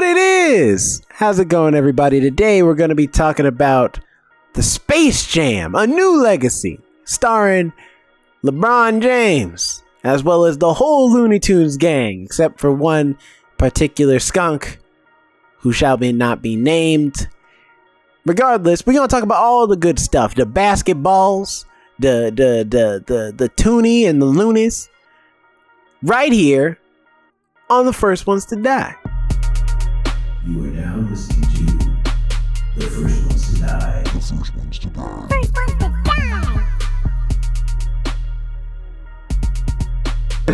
what it is. How's it going, everybody? Today we're going to be talking about the Space Jam, a new legacy, starring LeBron James, as well as the whole Looney Tunes gang, except for one particular skunk who shall be not be named. Regardless, we're gonna talk about all the good stuff: the basketballs, the the the the the Toonie and the Loonies, right here on the first ones to die. The First Ones to Die. The First Ones to Die. First one to die.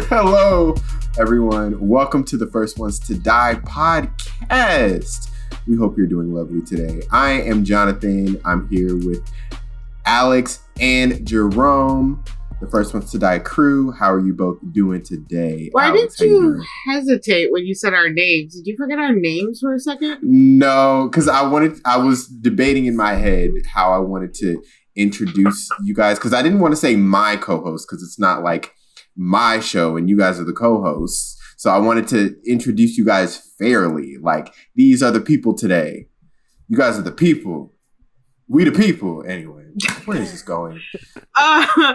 Hello, everyone. Welcome to the First Ones to Die podcast. We hope you're doing lovely today. I am Jonathan. I'm here with Alex and Jerome, the First Ones to Die crew. How are you both doing today? Why Alex, did you hesitate when you said our names? Did you forget our names for a second? No, because I wanted. I was debating in my head how I wanted to introduce you guys because I didn't want to say my co-host because it's not like my show and you guys are the co-hosts. So I wanted to introduce you guys fairly. Like these are the people today. You guys are the people. We the people. Anyway, where is this going? Uh,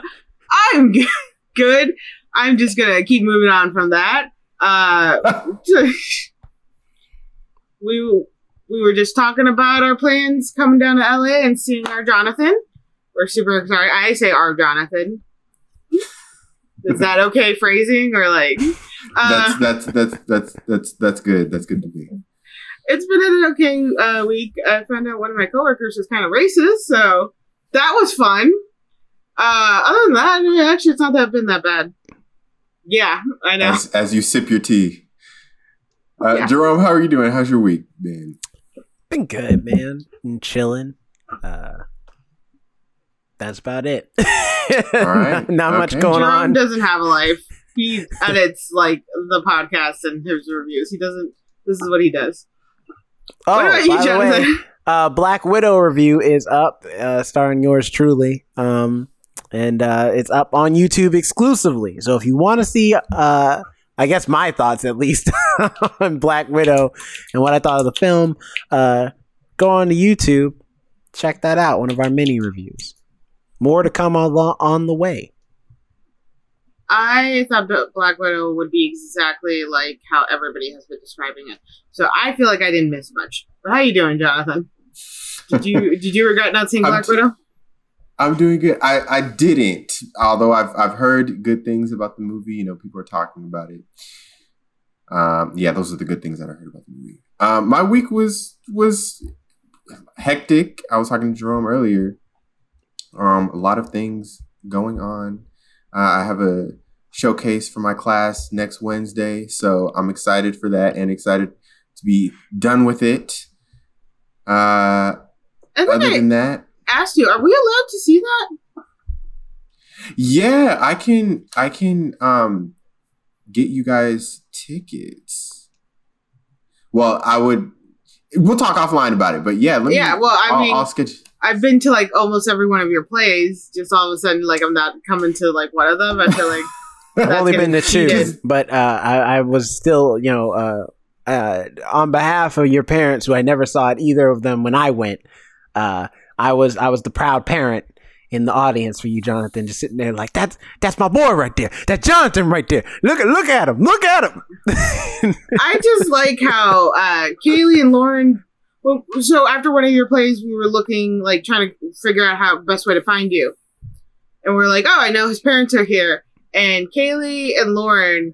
I'm good. I'm just gonna keep moving on from that. Uh, we we were just talking about our plans coming down to LA and seeing our Jonathan. We're super excited. I say our Jonathan. Is that okay phrasing or like? Uh, That's that's that's that's that's that's good. That's good to me. it's been an okay uh, week. I found out one of my coworkers is kind of racist, so that was fun. Uh, other than that, yeah, actually, it's not that been that bad. Yeah, I know. As as you sip your tea. Uh, Yeah. Jerome, how are you doing? How's your week been? Been good, man. I'm chilling. Uh, that's about it. right. Not much Okay. going Jerome on. doesn't have a life. He edits like the podcast and his reviews. He doesn't. This is what he does. Oh, what about you, by the way, uh, Black Widow review is up, uh, starring yours truly. Um, and uh, it's up on YouTube exclusively. So if you want to see, uh, I guess my thoughts at least on Black Widow and what I thought of the film, uh, go on to YouTube, check that out. One of our mini reviews. More to come on, on the way. I thought Black Widow would be exactly like how everybody has been describing it. So I feel like I didn't miss much. But how you doing, Jonathan? Did you did you regret not seeing I'm Black t- Widow? I'm doing good. I, I didn't, although I've I've heard good things about the movie. You know, people are talking about it. Um, yeah, those are the good things that I heard about the movie. Um, my week was was hectic. I was talking to Jerome earlier. Um, a lot of things going on. Uh, I have a showcase for my class next Wednesday, so I'm excited for that and excited to be done with it. Uh, other I than that, asked you, are we allowed to see that? Yeah, I can I can um get you guys tickets. Well, I would we'll talk offline about it, but yeah, let me Yeah, well, I I'll, mean- I'll sketch I've been to like almost every one of your plays. Just all of a sudden, like I'm not coming to like one of them. I feel like I've only been to two, but uh, I, I was still, you know, uh, uh, on behalf of your parents, who I never saw at either of them when I went. I was I was the proud parent in the audience for you, Jonathan, just sitting there like that's that's my boy right there, that Jonathan right there. Look at look at him, look at him. I just like how uh, Kaylee and Lauren. Well, so after one of your plays, we were looking like trying to figure out how best way to find you, and we are like, oh, I know his parents are here, and Kaylee and Lauren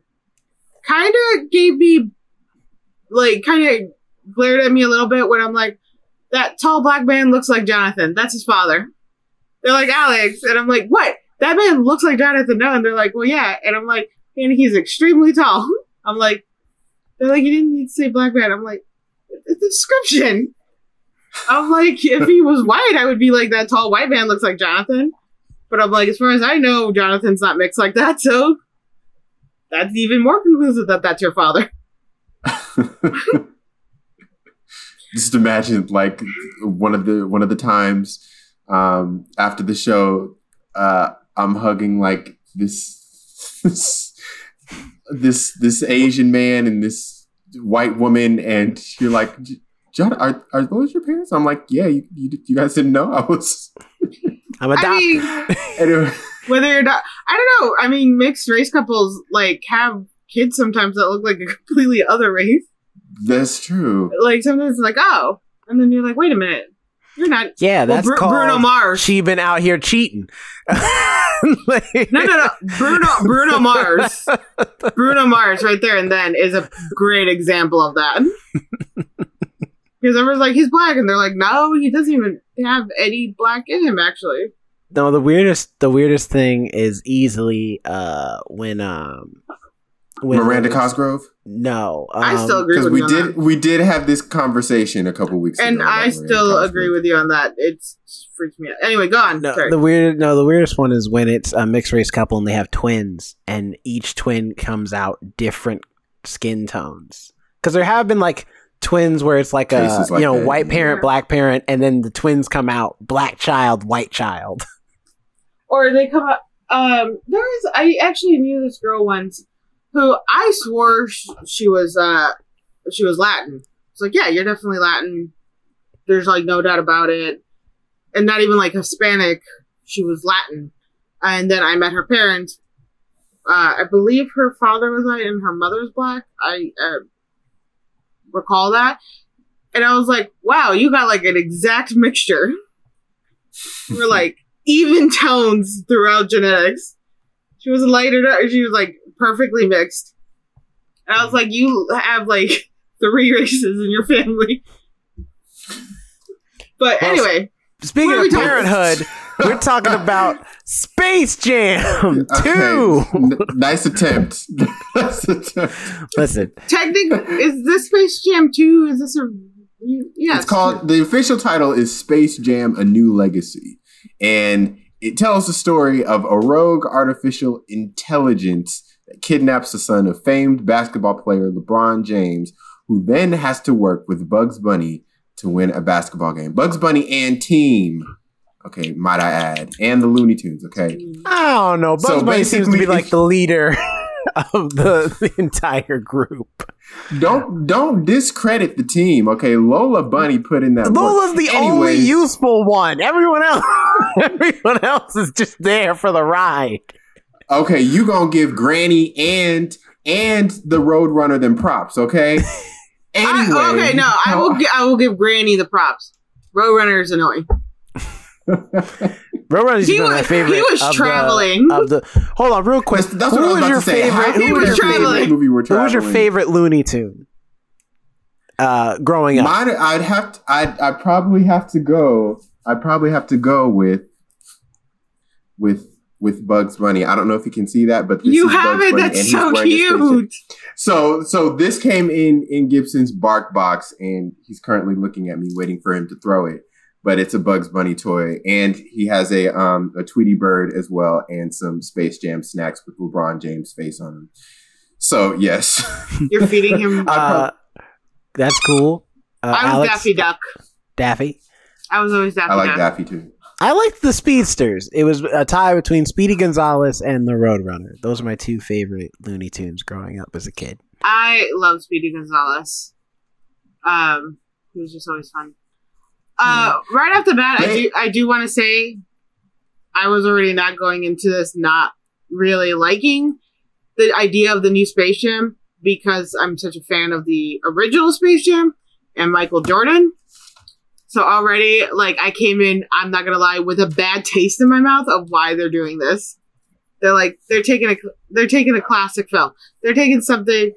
kind of gave me like kind of glared at me a little bit when I'm like, that tall black man looks like Jonathan. That's his father. They're like Alex, and I'm like, what? That man looks like Jonathan. No, and they're like, well, yeah, and I'm like, and he's extremely tall. I'm like. They're like, you didn't need to say black man. I'm like, the description. I'm like, if he was white, I would be like, that tall white man looks like Jonathan. But I'm like, as far as I know, Jonathan's not mixed like that, so that's even more conclusive that that's your father. just imagine like one of the one of the times um after the show uh i'm hugging like this this this, this asian man and this white woman, and you're like, John, are, are those your parents? I'm like, yeah, you, you, you guys didn't know I was. I'm I adopted. mean, Anyway, whether you're not, I don't know. I mean, mixed race couples like have kids sometimes that look like a completely other race. That's true. Like sometimes it's like, oh, and then you're like, wait a minute, you're not. yeah, Well, that's Bru- called Bruno Mars. She been out here cheating. Like- No, no, no. Bruno Bruno Mars. Bruno Mars right there and then is a great example of that. Because everyone's like, he's black, and they're like, no, he doesn't even have any black in him, actually. No, the weirdest the weirdest thing is easily uh when um when Miranda Cosgrove. No, um, I still agree Because with we you on did that. we did have this conversation a couple weeks And ago. about I still Cosgrove. agree with you on that. It's freaks me out. Anyway, go on. No, Sorry. the weird no the weirdest one is when it's a mixed race couple and they have twins and each twin comes out different skin tones. Because there have been like twins where it's like a like you know that, white parent yeah. black parent and then the twins come out black child white child. or they come up. Um, there was I actually knew this girl once who I swore sh- she was uh she was Latin. It's like, yeah, you're definitely Latin. There's like no doubt about it, and not even like Hispanic. She was Latin, and then I met her parents. Uh, I believe her father was white and her mother was black. I uh, recall that, and I was like, wow, you got like an exact mixture. We're like even tones throughout genetics. She was lighter. Up, she was like perfectly mixed. And I was like, you have like three races in your family. But Well, anyway, Speaking of we talking- parenthood, we're talking about Space Jam Okay. 2. N- nice attempt. nice attempt. Listen, technically, is this Space Jam 2? Is this a. Yeah, it's called the official title is Space Jam: A New Legacy, and it tells the story of a rogue artificial intelligence that kidnaps the son of famed basketball player LeBron James, who then has to work with Bugs Bunny to win a basketball game. Bugs Bunny and team. Okay, might I add, and the Looney Tunes. Okay, I don't know. Bugs So Bunny seems to be like the leader of the, the entire group. don't don't discredit the team. Okay, Lola Bunny put in that. work. Lola's the only useful one. Everyone else, everyone else is just there for the ride. Okay, you gonna give Granny and and the Roadrunner them props, okay? Anyway, I, okay, no, I will. gi- I will give Granny the props. Roadrunner is annoying. Roadrunner's He been my favorite. he was of the- traveling. of the. Hold on, real quick. That's, that's who what I was was your to say. How favorite? He Who was was your your traveling. favorite movie we're Who was your favorite Looney Tune? Uh, growing up. Mine, I'd have to. I'd, I'd probably have to go. I'd probably have to go with with with Bugs Bunny. I don't know if you can see that, but this You is have Bugs it. Bunny, That's so wearing a spacesuit. cute. So so this came in in Gibson's bark box, and he's currently looking at me, waiting for him to throw it. But it's a Bugs Bunny toy, and he has a um a Tweety Bird as well, and some Space Jam snacks with LeBron James face on them. So yes, You're feeding him. Uh, that's cool. Uh, I'm Alex, Daffy Duck. Daffy. I was always Daffy I like Duck. Daffy too. I liked the Speedsters. It was a tie between Speedy Gonzales and the Roadrunner. Those are my two favorite Looney Tunes growing up as a kid. I love Speedy Gonzales. Um, he was just always fun. Uh, right off the bat, I do I do want to say, I was already not going into this not really liking the idea of the new Space Jam because I'm such a fan of the original Space Jam and Michael Jordan. So already, like, I came in, I'm not gonna lie, with a bad taste in my mouth of why they're doing this. They're like, they're taking a, they're taking a classic film. They're taking something,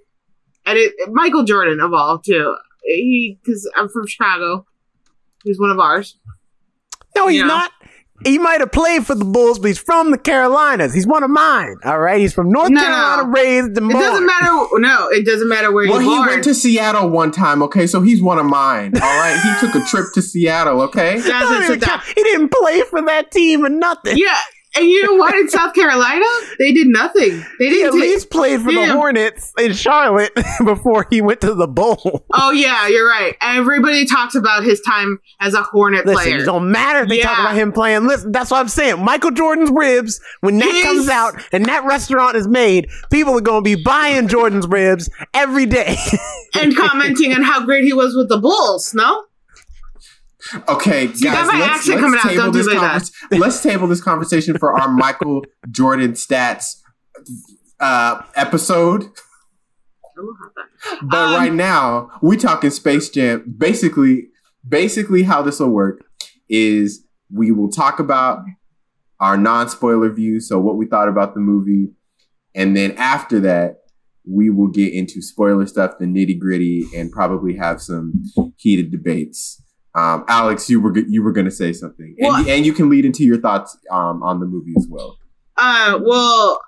and it, Michael Jordan of all too. He, because I'm from Chicago. He's one of ours. No, he's not. He might have played for the Bulls, but he's from the Carolinas. He's one of mine. All right, he's from North No, Carolina, no. raised and It doesn't matter. No, it doesn't matter where Well, you're he born. went to Seattle one time. Okay, so he's one of mine. All right, he took a trip to Seattle. Okay, That don't Doesn't even sit count. down. He didn't play for that team or nothing. Yeah, And you know what? In South Carolina, they did nothing. They didn't. at take- least played for the Hornets in Charlotte before he went to the Bowl. oh yeah, you're right. Everybody talks about his time as a Hornet Listen, player. it don't matter if they talk about him playing. Listen, that's what I'm saying. Michael Jordan's ribs, when that His- comes out and that restaurant is made, people are going to be buying Jordan's ribs every day. and commenting on how great he was with the Bulls. No, Okay, guys, let's, let's table this let's table this conversation for our Michael Jordan stats uh, episode. But Um, right now, we talking Space Jam. Basically, basically how this will work is we will talk about our non-spoiler view, so what we thought about the movie, and then after that, we will get into spoiler stuff, the nitty gritty, and probably have some heated debates. Um, Alex, you were you were going to say something, and, Well- and you can lead into your thoughts um, on the movie as well. Uh, well,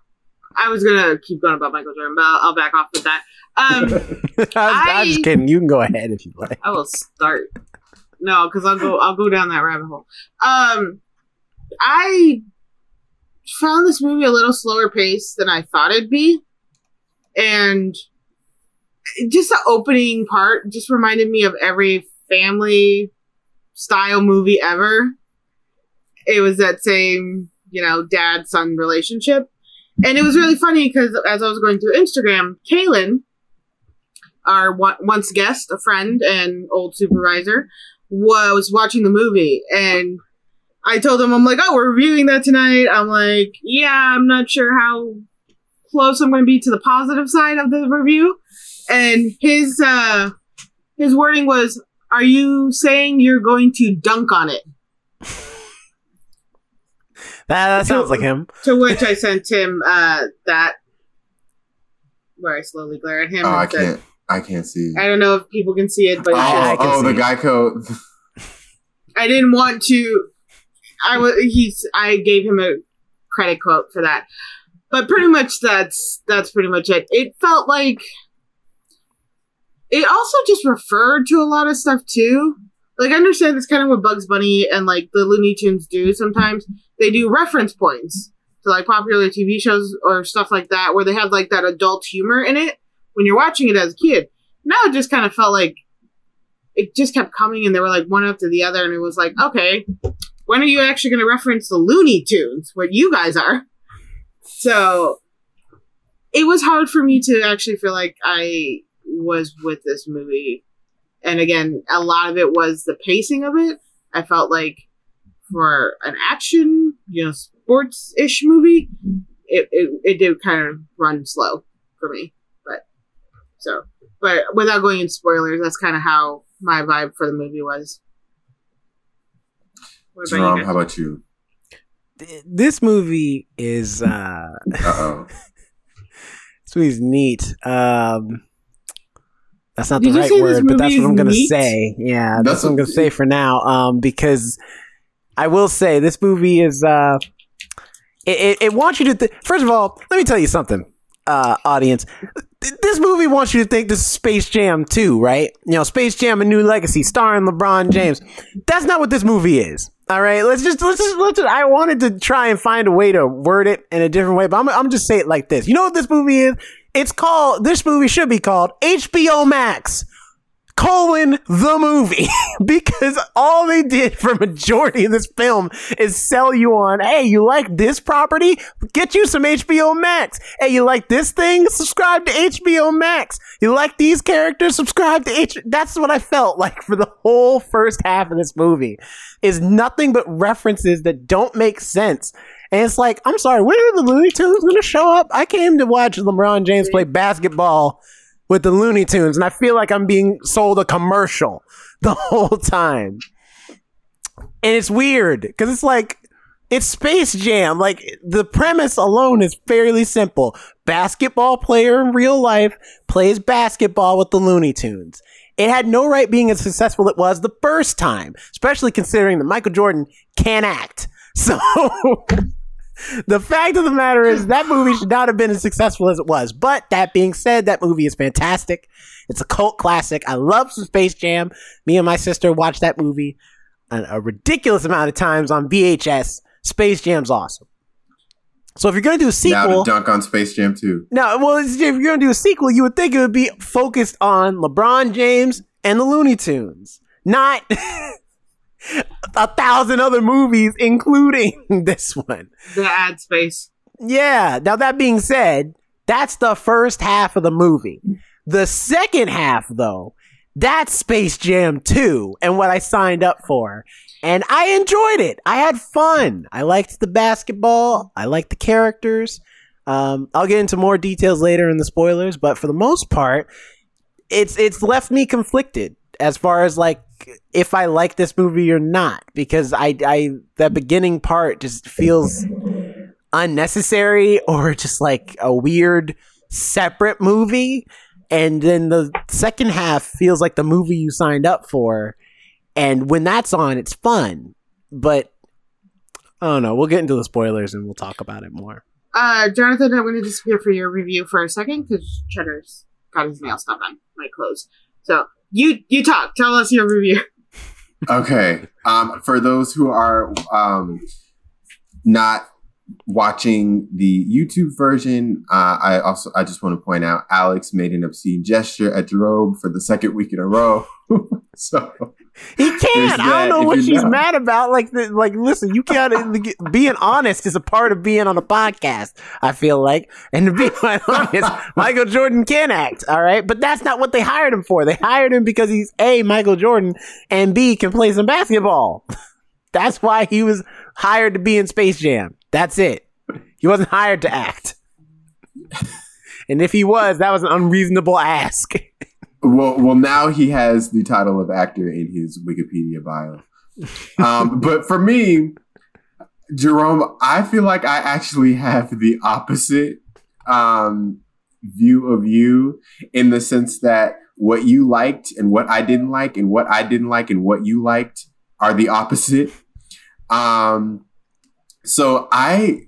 I was gonna keep going about Michael Jordan, but I'll, I'll back off with that. Um, I, am just kidding. You can go ahead if you like. I will start. No, because I'll go. I'll go down that rabbit hole. Um, I found this movie a little slower paced than I thought it'd be, and just the opening part just reminded me of every family style movie ever. It was that same, you know, dad son relationship, and it was really funny because as I was going through Instagram, Kaylin our once guest, a friend and old supervisor, was watching the movie, and I told him, I'm like, oh, we're reviewing that tonight. I'm like, yeah, I'm not sure how close I'm going to be to the positive side of the review, and his uh, his wording was, "Are you saying you're going to dunk on it?" That, that sounds like him. To which I sent him uh, that, where I slowly glare at him. Oh, I said- can't, I can't see. I don't know if people can see it, but Oh, I can oh, the see. Geico. I didn't want to. I was he's. I gave him a credit quote for that, but pretty much that's that's pretty much it. It felt like it also just referred to a lot of stuff too. Like I understand that's kind of what Bugs Bunny and like the Looney Tunes do. Sometimes they do reference points to like popular TV shows or stuff like that, where they have like that adult humor in it when you're watching it as a kid. Now it just kind of felt like it just kept coming and they were like one after the other and it was like okay when are you actually going to reference the looney tunes what you guys are so it was hard for me to actually feel like i was with this movie and again a lot of it was the pacing of it i felt like for an action you know sports-ish movie it, it, it did kind of run slow for me but so but without going into spoilers, that's kind of how my vibe for the movie was. What about Jerome, guys? how about you? This movie is uh Uh oh. this movie's neat. Um that's not Did the right word, but that's what I'm gonna neat? say. Yeah, that's, That's what I'm gonna say for now. Um, because I will say this movie is uh, it, it, it wants you to. Th- First of all, let me tell you something, uh, audience. This movie wants you to think this is Space Jam 2, right? You know, Space Jam: A New Legacy, starring LeBron James. That's not what this movie is. All right, let's just let's just let's. Just, I wanted to try and find a way to word it in a different way, but I'm I'm just say it like this. You know what this movie is? It's called. This movie should be called HBO Max colon the movie. Because all they did for majority of this film is sell you on hey you like this property? Get you some hbo max. Hey you like this thing? Subscribe to hbo max. You like these characters? Subscribe to h that's what i felt like for the whole first half of this movie. Is nothing but references that don't make sense and it's like i'm sorry when are the looney tunes gonna show up i came to watch lebron james play basketball with the Looney Tunes, and I feel like I'm being sold a commercial the whole time. And it's weird because it's like it's Space Jam. Like the premise alone is fairly simple. Basketball player in real life plays basketball with the Looney Tunes. It had no right being as successful it was the first time, especially considering that Michael Jordan can't act. So the fact of the matter is that movie should not have been as successful as it was. But that being said, that movie is fantastic. It's a cult classic. I love some Space Jam. Me and my sister watched that movie a, ridiculous amount of times on VHS. Space Jam's awesome. So if you're gonna do a sequel, Now to dunk on Space Jam too. no, well, if you're gonna do a sequel, you would think it would be focused on LeBron James and the Looney Tunes, not a thousand other movies, including this one. The ad space. Yeah. Now that being said, that's the first half of the movie. The second half, though, that's Space Jam 2 and what I signed up for. And I enjoyed it. I had fun. I liked the basketball. I liked the characters. Um, I'll get into more details later in the spoilers, but for the most part, it's it's left me conflicted as far as like if I like this movie or not because I I that beginning part just feels unnecessary or just like a weird separate movie. And then the second half feels like the movie you signed up for. And when that's on it's fun. But I don't know. We'll get into the spoilers and we'll talk about it more. Uh, Jonathan, I'm going to disappear for your review for a second because Cheddar's got his nail stuff on my clothes. So you you talk. Tell us your review. Okay. Um, for those who are um, not watching the YouTube version, uh, I also I just want to point out Alex made an obscene gesture at Jerome for the second week in a row. so he can't. i don't know what she's not- mad about. Like the, like listen you can't being honest is a part of being on a podcast i feel like. And to be quite honest michael jordan can act all right? But that's not what they hired him for. They hired him because he's a michael jordan and b can play some basketball. That's why he was hired to be in space jam that's it he wasn't hired to act and if he was that was an unreasonable ask well, well, now he has the title of actor in his Wikipedia bio. Um, but for me, Jerome, I feel like I actually have the opposite um, view of you in the sense that what you liked and what I didn't like, and what I didn't like and what you liked are the opposite. Um, so I,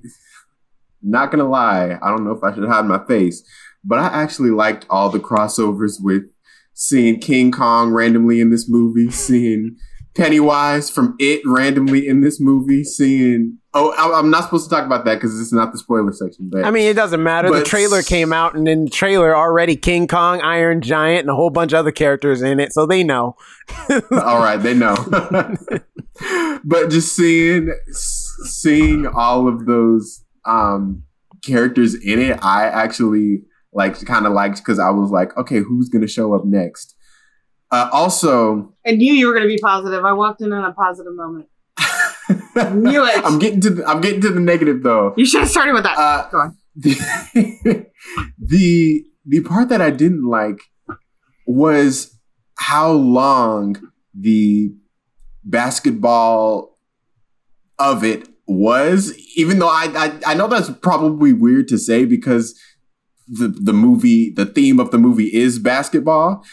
not gonna lie, I don't know if I should hide my face, but I actually liked all the crossovers with seeing King Kong randomly in this movie, seeing Pennywise from It randomly in this movie, seeing. Oh, I- I'm not supposed to talk about that because it's not the spoiler section. But I mean, it doesn't matter. the trailer came out, and in the trailer already King Kong, Iron Giant, and a whole bunch of other characters in it, so they know. all right, they know. but just seeing seeing all of those um, characters in it, I actually like kind of liked because I was like, okay, who's gonna show up next? Uh, also, I knew you were going to be positive. I walked in on a positive moment. Knew it. I'm getting to the, I'm getting to the negative though. You should have started with that. Uh, Go on. the, the the part that I didn't like was how long the basketball of it was. Even though I I, I know that's probably weird to say because the the movie the theme of the movie is basketball,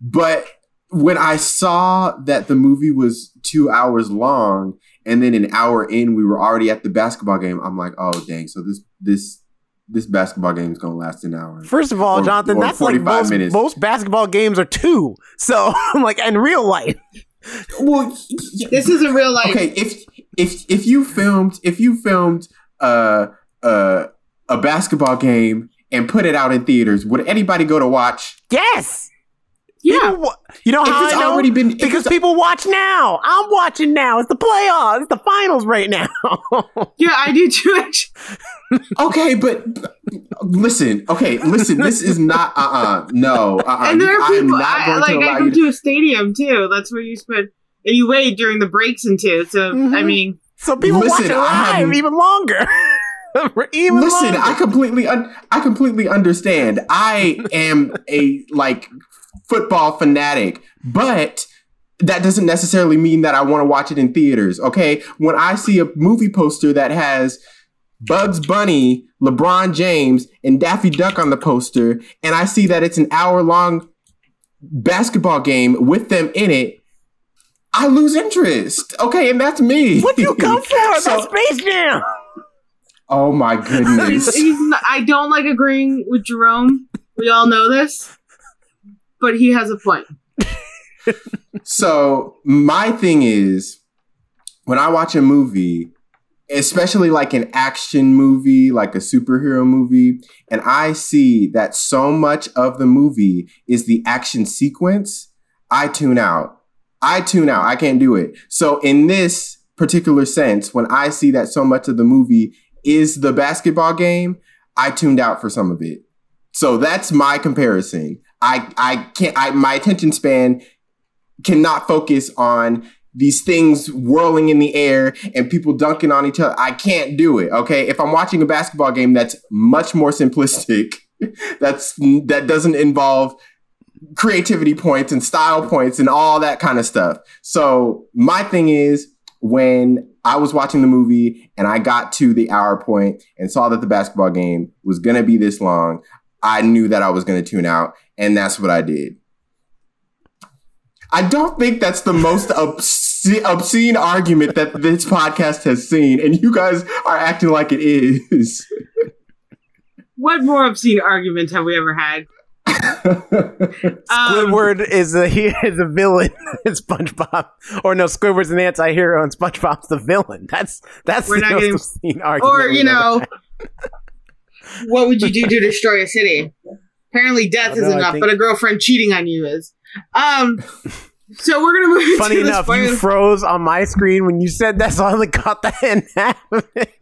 but when I saw that the movie was two hours long and then an hour in we were already at the basketball game, I'm like, oh dang, so this this this basketball game is gonna last an hour. First of all, Or- Jonathan, or that's like 45 most, minutes. most basketball games are two. So I'm like, in real life, Well, This is a real life. okay. If if if you filmed if you filmed uh uh a basketball game and put it out in theaters, would anybody go to watch? yes. Yeah. People you know how it's I know? already been- because people watch now. I'm watching now. It's the playoffs. It's the finals right now. Yeah, I do too. Okay, but, but listen. Okay, listen. This is not. Uh. uh No. Uh. uh and there are I am people. not I, like to I go. To, to a stadium too. That's where you spend. And you wait during the breaks and too. So I Mhm. mean, so people Listen, watch it live haven't- even longer. even listen, longer. I completely. Un- I completely understand. I am a like football fanatic, but that doesn't necessarily mean that I want to watch it in theaters. Okay, when I see a movie poster that has Bugs Bunny, LeBron James, and Daffy Duck on the poster, and I see that it's an hour long basketball game with them in it, I lose interest. Okay, and that's me. what do you come for? So- That's Space Jam. oh my he's, goodness. he's not, I don't like agreeing with Jerome. We all know this, but he has a point. So my thing is, when I watch a movie, especially like an action movie, like a superhero movie, and I see that so much of the movie is the action sequence, I tune out. I tune out. I can't do it. So in this particular sense, when I see that so much of the movie is the basketball game, I tuned out for some of it. So that's my comparison. I I can't I my attention span cannot focus on these things whirling in the air and people dunking on each other. I can't do it. Okay. If I'm watching a basketball game that's much more simplistic, that's that doesn't involve creativity points and style points and all that kind of stuff. So my thing is when I was watching the movie and I got to the hour point and saw that the basketball game was going to be this long, I knew that I was going to tune out and that's what I did. I don't think that's the most obscene, obscene argument that this podcast has seen, and you guys are acting like it is. What more obscene argument have we ever had? Um, Squidward is a he is a villain in SpongeBob, or no, Squidward's an anti-hero and SpongeBob's the villain. That's that's We're the not getting- obscene argument. or you know, what would you do to destroy a city? Apparently, death is no, I enough, think- but a girlfriend cheating on you is. Um. So we're gonna move. funny to the enough, you froze on my screen when you said that, so I only caught that in half. of it.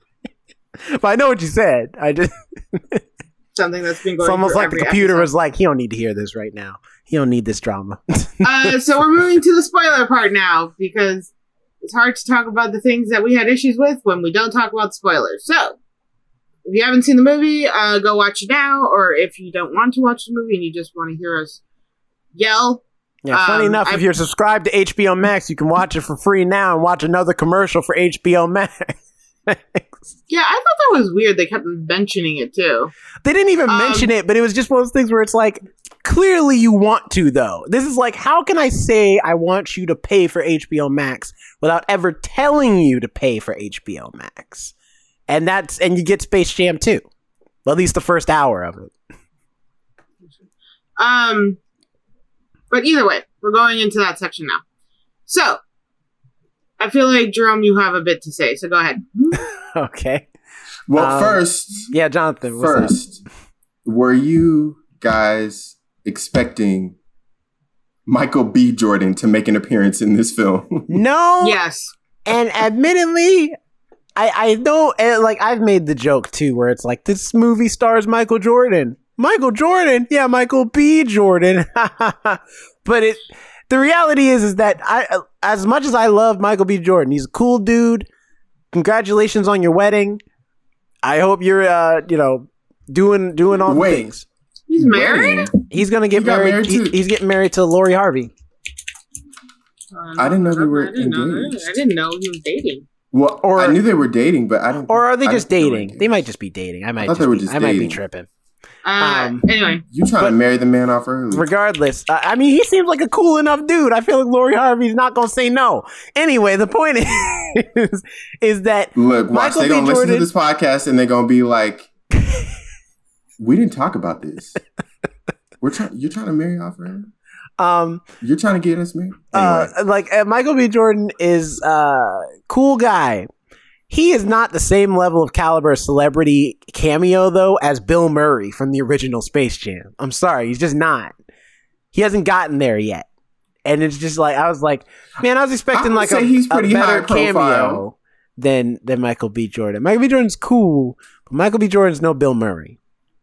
but I know what you said. I just something that's been going. it's almost like the computer episode. was like, he don't need to hear this right now. He don't need this drama. uh, so we're moving to the spoiler part now because it's hard to talk about the things that we had issues with when we don't talk about spoilers. So if you haven't seen the movie, uh, go watch it now. Or if you don't want to watch the movie and you just want to hear us yell, Yeah, funny Um, enough, I- if you're subscribed to HBO Max, you can watch it for free now and watch another commercial for HBO Max. yeah, I thought that was weird. They kept mentioning it too. They didn't even Um, mention it, but it was just one of those things where it's like, clearly you want to, though. This is like, how can I say I want you to pay for HBO Max without ever telling you to pay for HBO Max? And that's, and you get Space Jam too. Well, at least the first hour of it. Um, but either way, we're going into that section now. So I feel like Jerome, you have a bit to say, so go ahead. Okay. well, Um, first, Yeah, Jonathan. What's up? first, were you guys expecting Michael B. Jordan to make an appearance in this film? No. Yes. And admittedly, I I know eh, like I've made the joke too, where it's like this movie stars Michael Jordan. Michael Jordan, yeah, Michael B. Jordan. but it, the reality is, is that I, as much as I love Michael B. Jordan, he's a cool dude. Congratulations on your wedding. I hope you're, uh, you know, doing doing all the things. He's married? He's gonna get He got married. married he- he's getting married to Lori Harvey. I didn't know they were I didn't know engaged. I didn't know he was dating. Well, Or- I knew they were dating, but I don't. Or are they just didn't think were dating? They engaged. might just be dating. I might. thought just they were be- just I might be tripping. Uh, Um, anyway, You trying But- to marry the man off early? regardless, uh, I mean, he seems like a cool enough dude. I feel like Lori Harvey's not gonna say no. Anyway, the point is, is that Look, watch. Michael They B. gonna listen to this podcast and they're gonna be like, "We didn't talk about this. We're trying. You're trying to marry off early. um, You're trying to get us married. Anyway, uh, like uh, Michael B. Jordan is uh cool guy. He is not the same level of caliber celebrity cameo though as Bill Murray from the original Space Jam. I'm sorry, he's just not. He hasn't gotten there yet. And it's just like I was like, man, I was expecting would like a, he's a pretty better cameo than than Michael B. Jordan. Michael B. Jordan's cool, but Michael B. Jordan's no Bill Murray.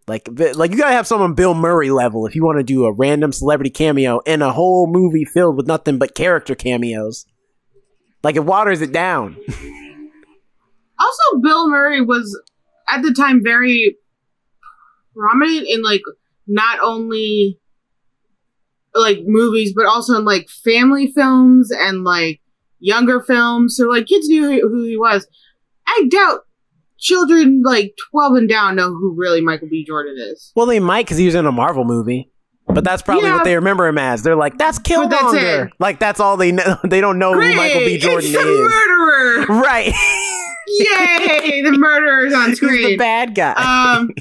Like, like you gotta have someone Bill Murray level if you want to do a random celebrity cameo in a whole movie filled with nothing but character cameos. Like it waters it down. also Bill Murray was at the time very prominent in like not only like movies but also in like family films and like younger films. So like kids knew who he was. I doubt children like twelve and down know who really Michael B. Jordan is. Well, they might because he was in a Marvel movie, but that's probably Yeah. what they remember him as. They're like, "That's But that's like that's all they know. They don't know who Michael B. Jordan it's the is. murderer! Right. Yay! the murderer's on Who's the bad guy? Um.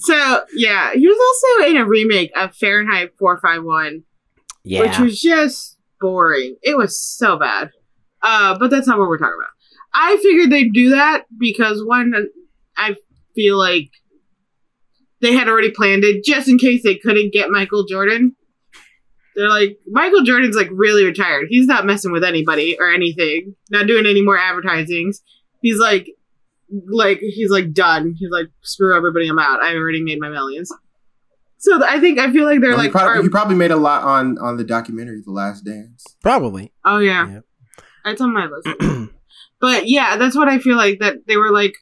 So yeah, he was also in a remake of Fahrenheit 451, yeah. which was just boring. It was so bad. Uh, but that's not what we're talking about. I figured they'd do that because one, I feel like they had already planned it just in case they couldn't get Michael Jordan. They're like, Michael Jordan's like really retired. He's not messing with anybody or anything, not doing any more advertisings. He's like, like, he's like done. He's like, screw everybody, I'm out. I've already made my millions. So I think, I feel like they're Well, he, like, probably, are- he probably made a lot on on the documentary, The Last Dance. Probably. oh yeah. Yep. That's on my list. But yeah, that's what I feel like that they were like,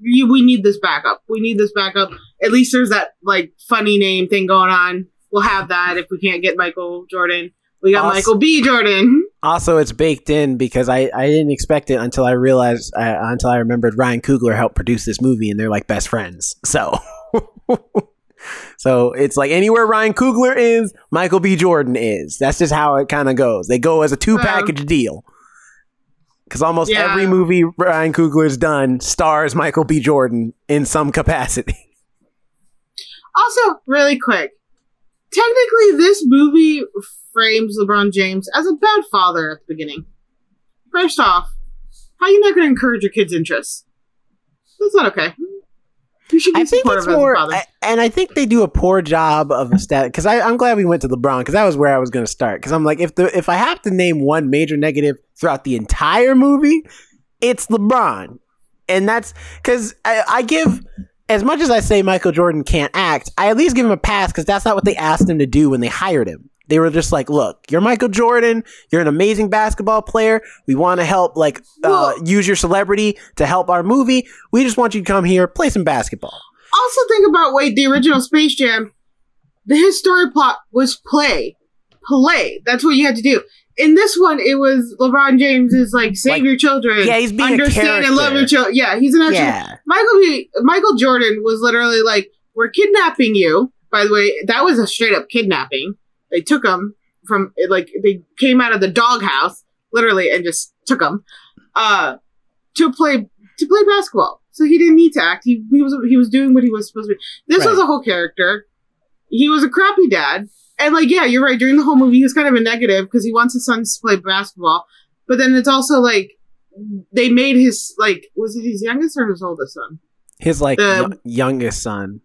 we need this backup. We need this backup. At least there's that like funny name thing going on. We'll have that if we can't get Michael Jordan. We got Awesome. Michael B. Jordan. Also, it's baked in because I, I didn't expect it until I realized uh, until I remembered Ryan Coogler helped produce this movie and they're like best friends. So, so it's like anywhere Ryan Coogler is, Michael B. Jordan is. That's just how it kind of goes. They go as a two package deal. Because almost Yeah. every movie Ryan Coogler's done stars Michael B. Jordan in some capacity. Also, really quick, technically, this movie frames LeBron James as a bad father at the beginning. First off, how are you not going to encourage your kids' interests? That's not okay. You should be I think supportive it's as more. I, and I think they do a poor job of stat. Because I'm glad we went to LeBron because that was where I was going to start. Because I'm like, if the if I have to name one major negative throughout the entire movie, it's LeBron, and that's because I, I give as much as I say Michael Jordan can't act, I at least give him a pass because that's not what they asked him to do when they hired him. They were just like, "Look, you're Michael Jordan. You're an amazing basketball player. We want to help, like, uh, use your celebrity to help our movie. We just want you to come here, play some basketball." also think about wait the original space jam the his story plot was play play that's what you had to do in this one it was lebron james is like save Like, your children yeah, he's being a understand and love your children yeah he's an actual Yeah. michael B, michael jordan was literally like we're kidnapping you by the way that was a straight up kidnapping they took him from like they came out of the doghouse literally and just took him uh to play to play basketball. So he didn't need to act. He, he was he was doing what he was supposed to be. This was a whole character. He was a crappy dad. And like, yeah, you're right. During the whole movie, he's kind of a negative because he wants his sons to play basketball. But then it's also like they made his like was it his youngest or his oldest son? his like The- y- youngest son,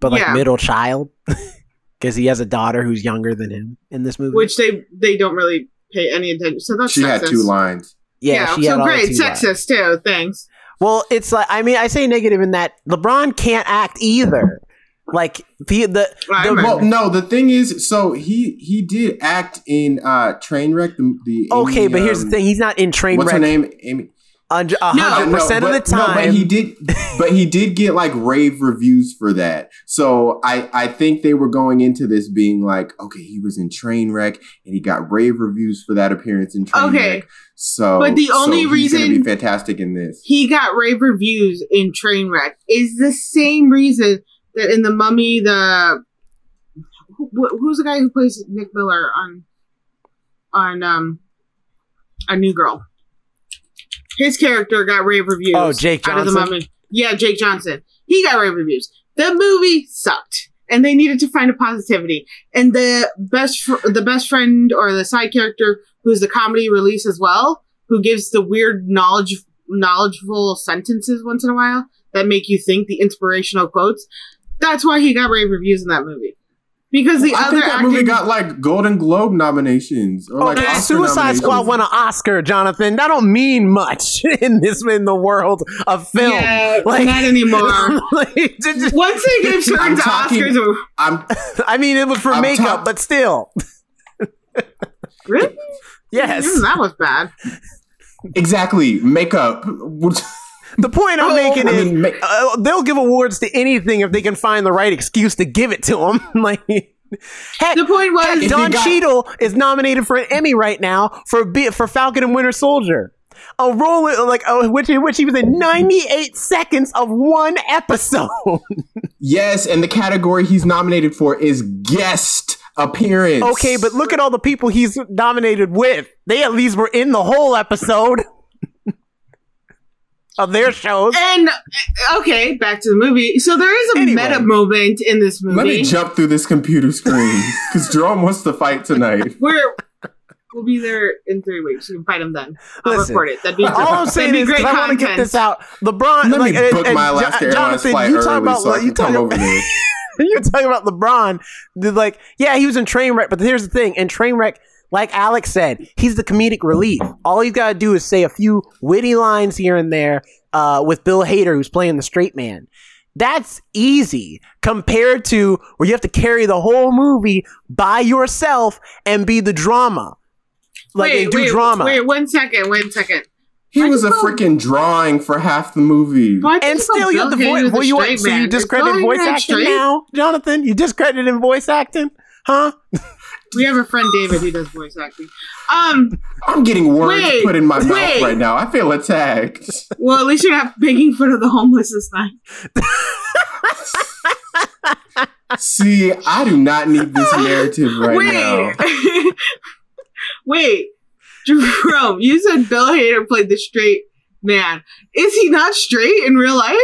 but like Yeah. middle child, because he has a daughter who's younger than him in this movie. Which they they don't really pay any attention. So that's She had two lines. yeah, she had so all great, two lines. sexist too. Thanks. Well, it's like I mean, I say negative in that LeBron can't act either. Like the the, the. Well, no, the thing is, so he he did act in uh Trainwreck. The, the okay, Amy, but here's the um, thing: he's not in train What's her name? Amy. a No. hundred percent of the time. No, but he did. But he did get like rave reviews for that. So I I think they were going into this being like, okay, he was in Trainwreck and he got rave reviews for that appearance in Trainwreck. Okay. So, But the only so he's gonna reason- be fantastic in this. he got rave reviews in Trainwreck is the same reason that in the Mummy, the who, who's the guy who plays Nick Miller on on um a New Girl. His character got rave reviews. Oh, Jake out of the Mummy. Yeah, Jake Johnson. He got rave reviews. The movie sucked, and they needed to find a positivity. And the best, fr- the best friend or the side character who's the comedy release as well, who gives the weird knowledge, knowledgeful sentences once in a while that make you think the inspirational quotes. That's why he got rave reviews in that movie. Because the I other think that acting, movie got like Golden Globe nominations or Oh, like the Oscar Suicide. Squad won an Oscar, Jonathan. That don't mean much in this in the world of film. yeah, Like- not anymore. Like, just- Once they give certain I'm talking- Oscars, I'm I mean, it was for I'm makeup, talk- but still, really? yes. Even that was bad. exactly makeup. The point I'm Oh, making I is mean, uh, they'll give awards to anything if they can find the right excuse to give it to them. like, heck, The point was, If Don got- Cheadle is nominated for an Emmy right now for Be- for Falcon and Winter Soldier. A role like which in which he was in 98 seconds of one episode. yes, and the category he's nominated for is guest appearance. okay, but look at all the people he's nominated with. They at least were in the whole episode of their shows. and uh, okay, back to the movie. So there is a Anyway. meta moment in this movie. let me jump through this computer screen because Jerome wants to fight tonight. where We'll be there in three weeks. You can fight him then. I'll Listen, record it. That'd be All I'm saying be is 'cause I want to get this out. LeBron, Let like, me and- book and my Jo- Alaska Jonathan, flight you early talk about so I you can come talk over about, there. you're talking about LeBron. Like, yeah, he was in Trainwreck, but here's the thing: in Trainwreck, like Alex said, he's the comedic relief. All he's got to do is say a few witty lines here and there uh, with Bill Hader, who's playing the straight man. That's easy compared to where you have to carry the whole movie by yourself and be the drama. Like wait, do wait, drama. Wait, one second. One second. He Why was a do you call- freaking drawing for half the movie. Why And still, you're the Bill Hader voice. Well, you straight so you man? discredit voice acting straight? now, Jonathan? You discredited in voice acting, huh? We have a friend David who does voice acting. Um. I'm getting words Wait, put in my mouth wait. right now. I feel attacked. Well, at least you're not making fun of the homeless this time. See, I do not need this narrative right wait, now. wait, Jerome, you said Bill Hader played the straight man. Is he not straight in real life?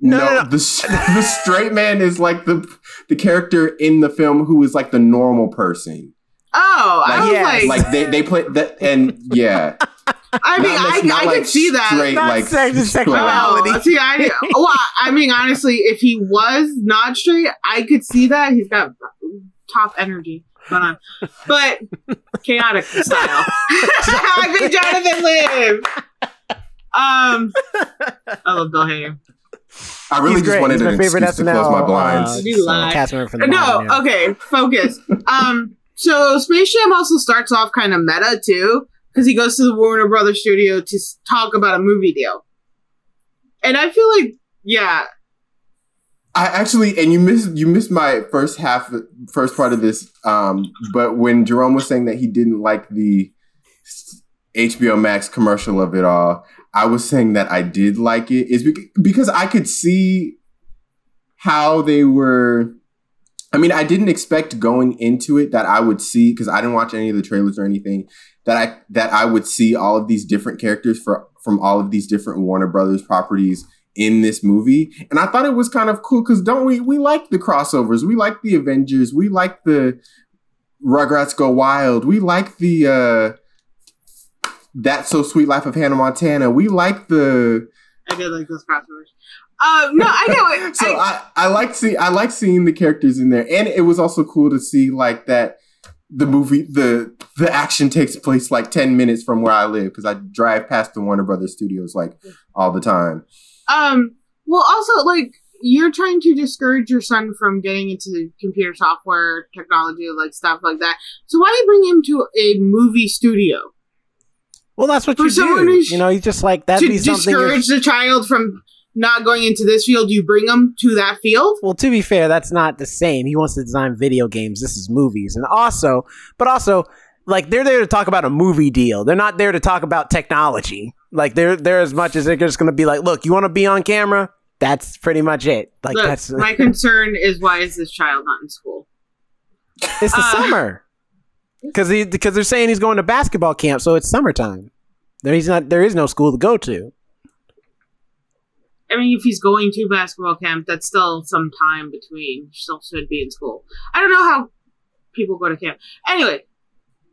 No, No, no, no. the the straight man is like the the character in the film who is like the normal person. Oh, I Like, was yes. like, Like they they play that and yeah. I mean, Not I, nec- not I like could see that. straight, Not like sex- sexuality. Oh, reality. see, I well, I mean, honestly, if he was not straight, I could see that he's got top energy. But, but chaotic style. I think Jonathan live. Um, I love Bill Hader. I really He's just great. wanted He's an my favorite excuse to SNL. close my blinds. uh, You lie. cast member from the No, bottom, yeah. okay, focus. um, so Space Jam also starts off kind of meta too, because he goes to the Warner Brothers studio to talk about a movie deal, and I feel like, yeah, I actually, and you missed you missed my first half, first part of this. Um, but when Jerome was saying that he didn't like the HBO Max commercial of it all, I was saying that I did like it. Is bec- because I could see how they were. I mean, I didn't expect going into it that I would see because I didn't watch any of the trailers or anything that I that I would see all of these different characters for from all of these different Warner Brothers properties in this movie. And I thought it was kind of cool because don't we we like the crossovers. We like the Avengers. We like the Rugrats Go Wild. We like the uh That's So Sweet Life of Hannah Montana. We like the I did like those crossovers. Um, no, I know. what. so I, I, I like see I like seeing the characters in there. And it was also cool to see like that the movie the the action takes place like 10 minutes from where I live because I drive past the Warner Brothers studios like all the time. um, well, also like you're trying to discourage your son from getting into computer software technology, like stuff like that. So why do you bring him to a movie studio Well, that's what For you do. who's- You know, you just like that'd to discourage the child from not going into this field? You bring them to that field. Well, to be fair, that's not the same. He wants to design video games. This is movies, and also, but also, like they're there to talk about a movie deal. They're not there to talk about technology. Like they're they're as much as they're just going to be like, look, you want to be on camera? That's pretty much it. Like Look, that's my concern is why is this child not in school? it's the uh, summer because he because they're saying he's going to basketball camp, so it's summertime. There he's not. There is no school to go to. I mean, if he's going to basketball camp, that's still some time between. Still should be in school. I don't know how people go to camp. Anyway,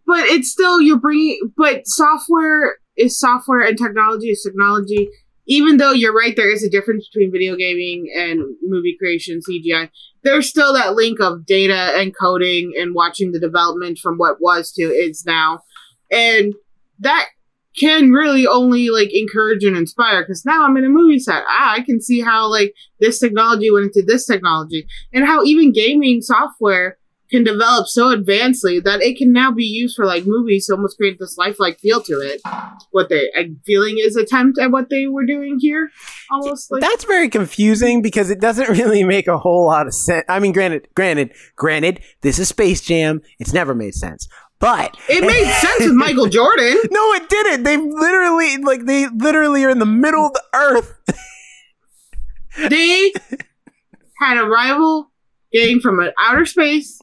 but it's still you're bringing. But software is software, and technology is technology. Even though you're right, there is a difference between video gaming and movie creation, CGI. There's still that link of data and coding and watching the development from what was to is now, and that can really only like encourage and inspire because now I'm in a movie set. Ah, I can see how like this technology went into this technology and how even gaming software can develop so advancedly that it can now be used for like movies to almost create this lifelike feel to it. What they I'm feeling is attempt at what they were doing here. Almost like That's very confusing because it doesn't really make a whole lot of sense. I mean, granted, granted, granted, this is Space Jam. It's never made sense, but it made sense with Michael Jordan. No, it didn't. They literally, like, they literally are in the middle of the earth. They had a rival game from an outer space.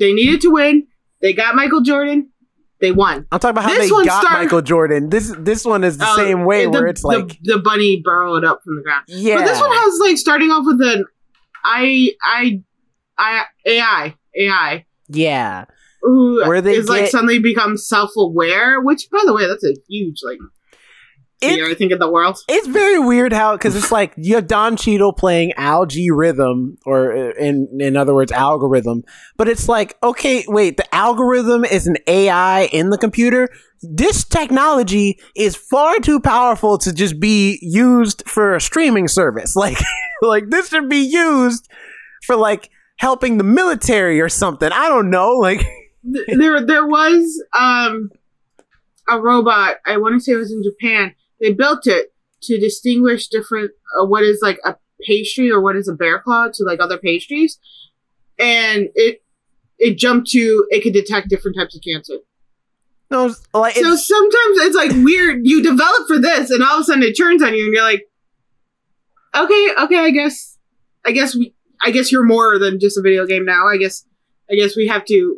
They needed to win. They got Michael Jordan. They won. I'm talking about how This they got start- Michael Jordan. This this one is the Oh, same way, the- where it's the- like, the, bunny burrowed up from the ground. yeah, But this one has like starting off with an I I I AI AI. yeah. who Where they is like suddenly becomes self aware. Which, by the way, that's a huge like It- fear I think in the world. It's very weird how because it's like you have Don Cheadle playing Al-G Rhythm, or uh, in in other words, algorithm. But it's like, okay, wait, the algorithm is an AI in the computer. This technology is far too powerful to just be used for a streaming service. Like, like this should be used for like helping the military or something. I don't know. Like, there, there was um a robot. I want to say it was in Japan. They built it to distinguish different uh, what is like a pastry or what is a bear claw to like other pastries, and it it jumped to it could detect different types of cancer. no, like So sometimes it's like weird. You develop for this, and all of a sudden it turns on you, and you're like, okay, okay, I guess, I guess we, I guess you're more than just a video game now. I guess, I guess we have to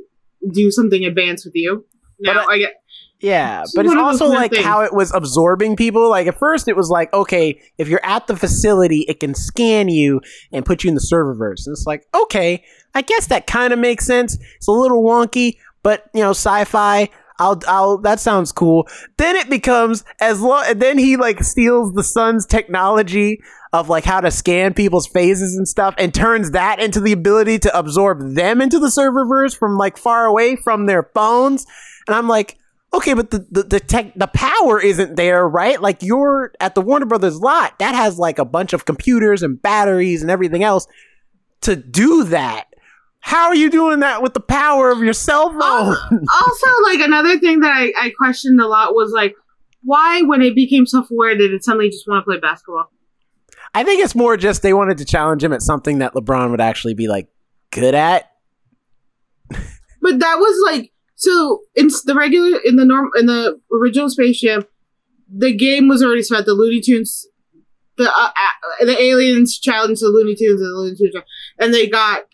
do something advanced with you. But Now I- I get Yeah, but it's one of those also like things. how it was absorbing people. Like at first, it was like, okay, if you're at the facility, it can scan you and put you in the serververse. And it's like, okay, I guess that kind of makes sense. It's a little wonky, but you know, sci-fi. I'll, I'll. That sounds cool. Then it becomes as long. And then he like steals the sun's technology of like how to scan people's faces and stuff, and turns that into the ability to absorb them into the serververse from like far away from their phones. And I'm like, okay, but the the the tech the power isn't there, right? Like you're at the Warner Brothers lot that has like a bunch of computers and batteries and everything else to do that. How are you doing that with the power of your cell phone? also like another thing that I, I questioned a lot was like, why when it became self aware did it suddenly just want to play basketball? I think it's more just they wanted to challenge him at something that LeBron would actually be like good at. But that was like so in the regular in the norm in the original Space Jam, the game was already set. The Looney Tunes, the uh, uh, the aliens challenged the Looney Tunes and the Looney Tunes, and they got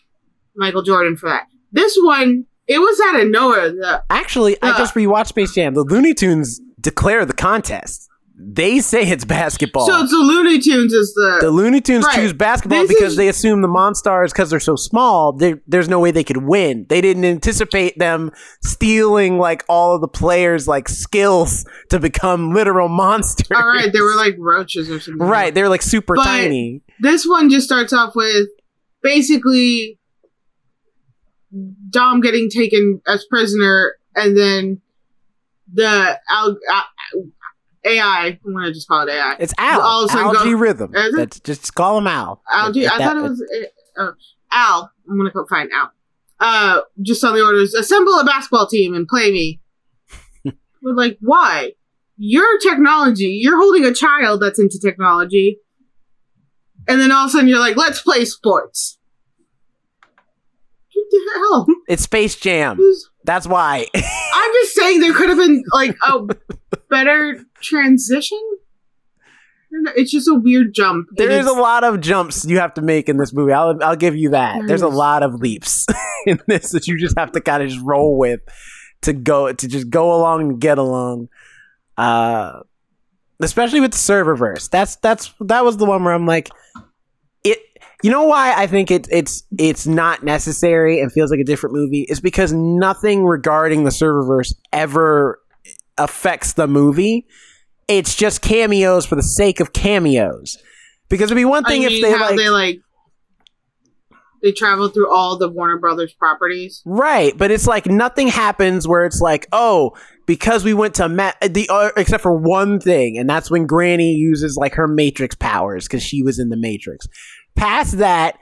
Michael Jordan for that. This one, it was out of nowhere. The, Actually, I Uh. just rewatched Space Jam. The Looney Tunes declare the contest. They say it's basketball. so it's the Looney Tunes is the, the Looney Tunes Right. choose basketball This because is- they assume the Monstars, because they're so small, they- there's no way they could win. They didn't anticipate them stealing like all of the players' like skills to become literal monsters. all right. They were like roaches or something. right. They're like super But- tiny. this one just starts off with basically Dom getting taken as prisoner, and then the al- uh, AI. I'm gonna just call it AI. It's Al. all of a sudden go- Al-G Rhythm. It? That's just call him Al. Algae. If I thought it was uh, uh, Al. I'm gonna go find Al. Uh, just on the orders, assemble a basketball team and play me. but like, why? Your technology. You're holding a child that's into technology, and then all of a sudden you're like, let's play sports. What the hell? It's Space Jam. That's why. I'm just saying there could have been like a better transition. I don't know, It's just a weird jump. There is a lot of jumps you have to make in this movie. I'll I'll give you that. There's a lot of leaps in this that you just have to kind of just roll with to go to just go along and get along. Uh especially with the serververse. That's that's that was the one where I'm like it you know why I think it it's it's not necessary and feels like a different movie is because nothing regarding the serververse ever affects the movie. It's just cameos for the sake of cameos. Because it'd be one I thing mean, if they like, they like they travel through all the Warner Brothers properties. right, but it's like nothing happens where it's like, oh, because we went to Ma- the uh, except for one thing, and that's when Granny uses like her Matrix powers because she was in the Matrix. Past that,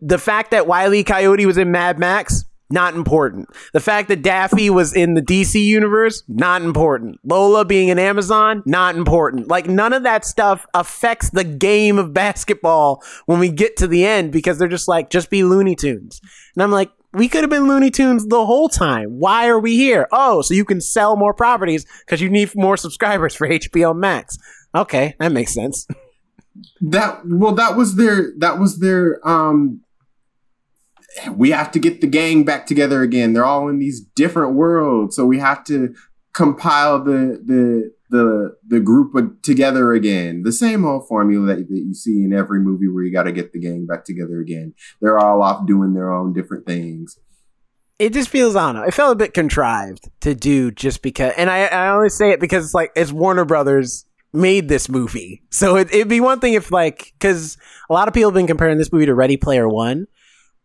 the fact that Wiley Coyote was in Mad Max. Not important. The fact that Daffy was in the DC universe, not important. Lola being an Amazon, not important. Like none of that stuff affects the game of basketball when we get to the end because they're just like, just be Looney Tunes. And I'm like, we could have been Looney Tunes the whole time. Why are we here? Oh, so you can sell more properties because you need more subscribers for HBO Max. Okay, that makes sense. That well, that was their that was their um we have to get the gang back together again. They're all in these different worlds, so we have to compile the the the the group together again. The same old formula that, that you see in every movie where you got to get the gang back together again. They're all off doing their own different things. it just feels I don't know. It felt a bit contrived to do just because, and I I only say it because it's like it's Warner Brothers made this movie, so it, it'd be one thing if like because a lot of people have been comparing this movie to Ready Player One,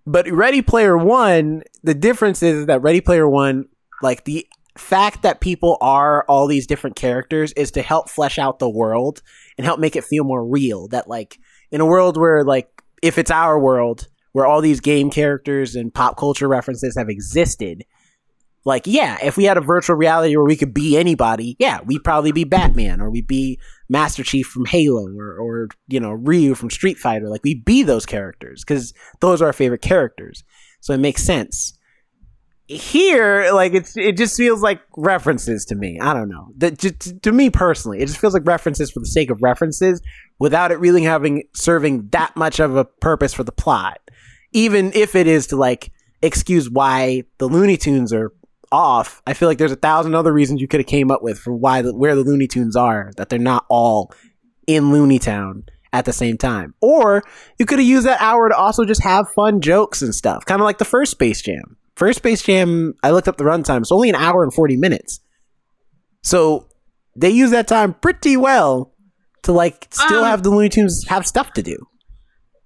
but Ready Player One, the difference is that Ready Player One, like the fact that people are all these different characters is to help flesh out the world and help make it feel more real. That like in a world where like if it's our world where all these game characters and pop culture references have existed, like yeah, if we had a virtual reality where we could be anybody, yeah, we'd probably be Batman or we'd be Master Chief from Halo or or you know Ryu from Street Fighter. Like we'd be those characters because those are our favorite characters. So it makes sense here like it's it just feels like references to me i don't know that to me personally it just feels like references for the sake of references without it really having serving that much of a purpose for the plot even if it is to like excuse why the looney tunes are off i feel like there's a thousand other reasons you could have came up with for why the, where the looney tunes are that they're not all in looney town at the same time or you could have used that hour to also just have fun jokes and stuff kind of like the first space jam First Space Jam, I looked up the runtime. It's only an hour and 40 minutes. So they use that time pretty well to like still Um, have the Looney Tunes have stuff to do.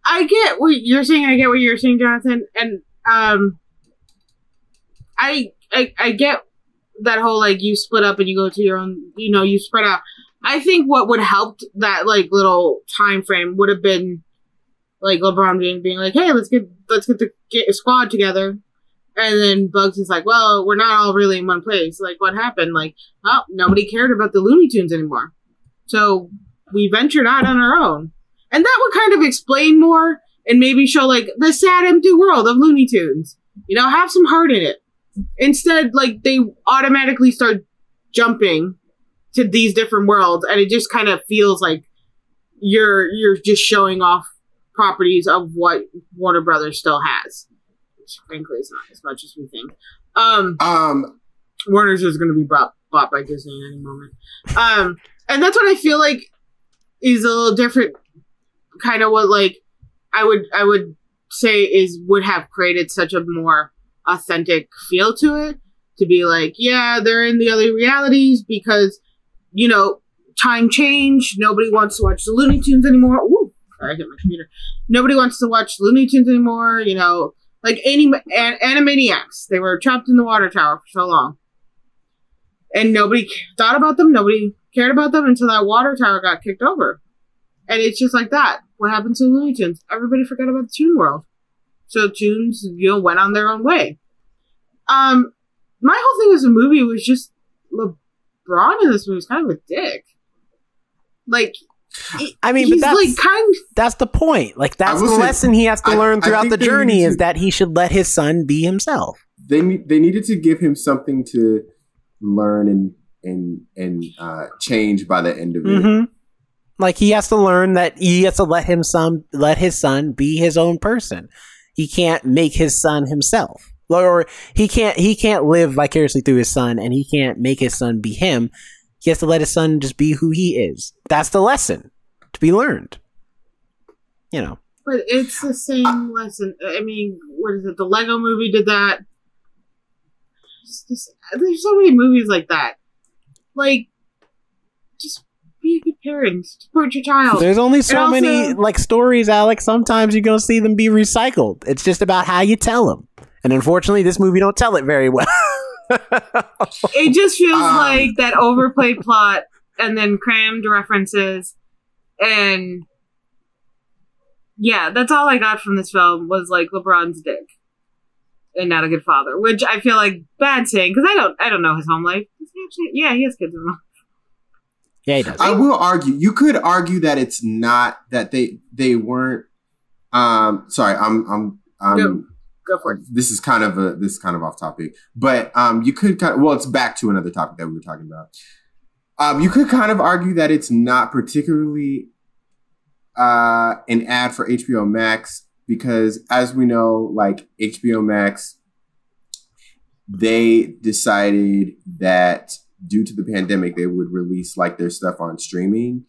I get what you're saying. I get what you're saying, Jonathan, and um, I I I get that whole like you split up and you go to your own. You know, you spread out. I think what would help that like little time frame would have been like LeBron James being like, "Hey, let's get let's get the get squad together," and then Bugs is like, "Well, we're not all really in one place. Like, what happened? Like, oh, nobody cared about the Looney Tunes anymore, so we ventured out on our own." And that would kind of explain more and maybe show like the sad empty world of Looney Tunes. You know, have some heart in it. Instead, like they automatically start jumping to these different worlds and it just kind of feels like you're you're just showing off properties of what Warner Brothers still has. Which frankly is not as much as we think. Um Um, Warner's is going to be bought, bought by Disney in any moment. Um, and that's what I feel like is a little different. Kind of what like I would I would say is would have created such a more authentic feel to it. To be like, yeah, they're in the other realities because you know time change. Nobody wants to watch the Looney Tunes anymore. Ooh, sorry, I hit my computer. Nobody wants to watch Looney Tunes anymore. You know, like anim- an- Animaniacs. They were trapped in the water tower for so long and nobody thought about them. Nobody cared about them until that water tower got kicked over. And it's just like that. What happened to Looney Tunes? Everybody forgot about the Toon World. So Tunes, you know, went on their own way. Um, my whole thing with the movie was just LeBron in this movie was kind of a dick. Like, he- I mean, he's but that's like kind. that's the point. Like that's the say, lesson he has to I- learn throughout the journey need is to- that he should let his son be himself. they they needed to give him something to learn and and and uh, change by the end of it. hmm Like he has to learn that he has to let him son let his son be his own person. He can't make his son himself, or he can't he can't live vicariously through his son, and he can't make his son be him. He has to let his son just be who he is. That's the lesson to be learned. You know, But it's the same lesson. I mean, what is it? The Lego movie did that. Just- there's so many movies like that. Like, be a good parent. Support your child. there's only so And many like stories, Alex. Sometimes you're gonna see them be recycled. It's just about how you tell them. And unfortunately, this movie don't tell it very well. It just feels Um. like that overplayed plot and then crammed references. And yeah, that's all I got from this film was like LeBron's dick. And not a good father, which I feel like bad saying because I don't, I don't know his home life. Does he actually, yeah, he has kids. at home. Yeah, he does. I will argue. You could argue that it's not that they they weren't. Um, sorry, I'm I'm I'm. Go. Go for it. This is kind of a this is kind of off topic, but um, you could kind of, well, it's back to another topic that we were talking about. Um, you could kind of argue that it's not particularly uh an ad for HBO Max because, as we know, like HBO Max, they decided that due to the pandemic, they would release like their stuff on streaming.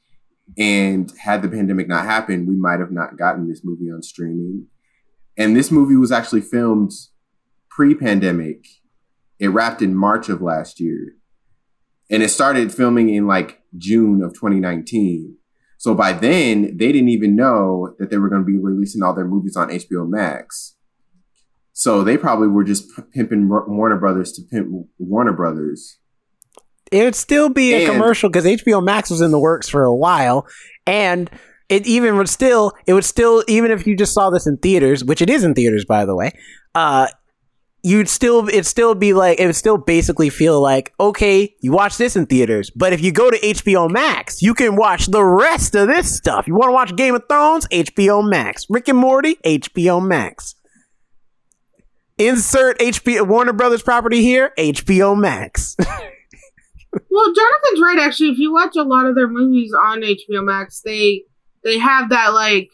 And had the pandemic not happened, we might have not gotten this movie on streaming. And this movie was actually filmed pre-pandemic. It wrapped in March of last year, and it started filming in like June of 2019. So by then, they didn't even know that they were going to be releasing all their movies on HBO Max. So they probably were just pimping Wa- Warner Brothers to pimp Warner Brothers. It would still be a And- commercial because HBO Max was in the works for a while, and it even would still, it would still, even if you just saw this in theaters, which it is in theaters, by the way, uh, you'd still, it'd still be like, it would still basically feel like, okay, you watch this in theaters, but if you go to HBO Max, you can watch the rest of this stuff. You want to watch Game of Thrones? HBO Max. Rick and Morty? HBO Max. Insert HBO Warner Brothers property here, HBO Max. Well, Jonathan's right. Actually, if you watch a lot of their movies on HBO Max, they they have that like,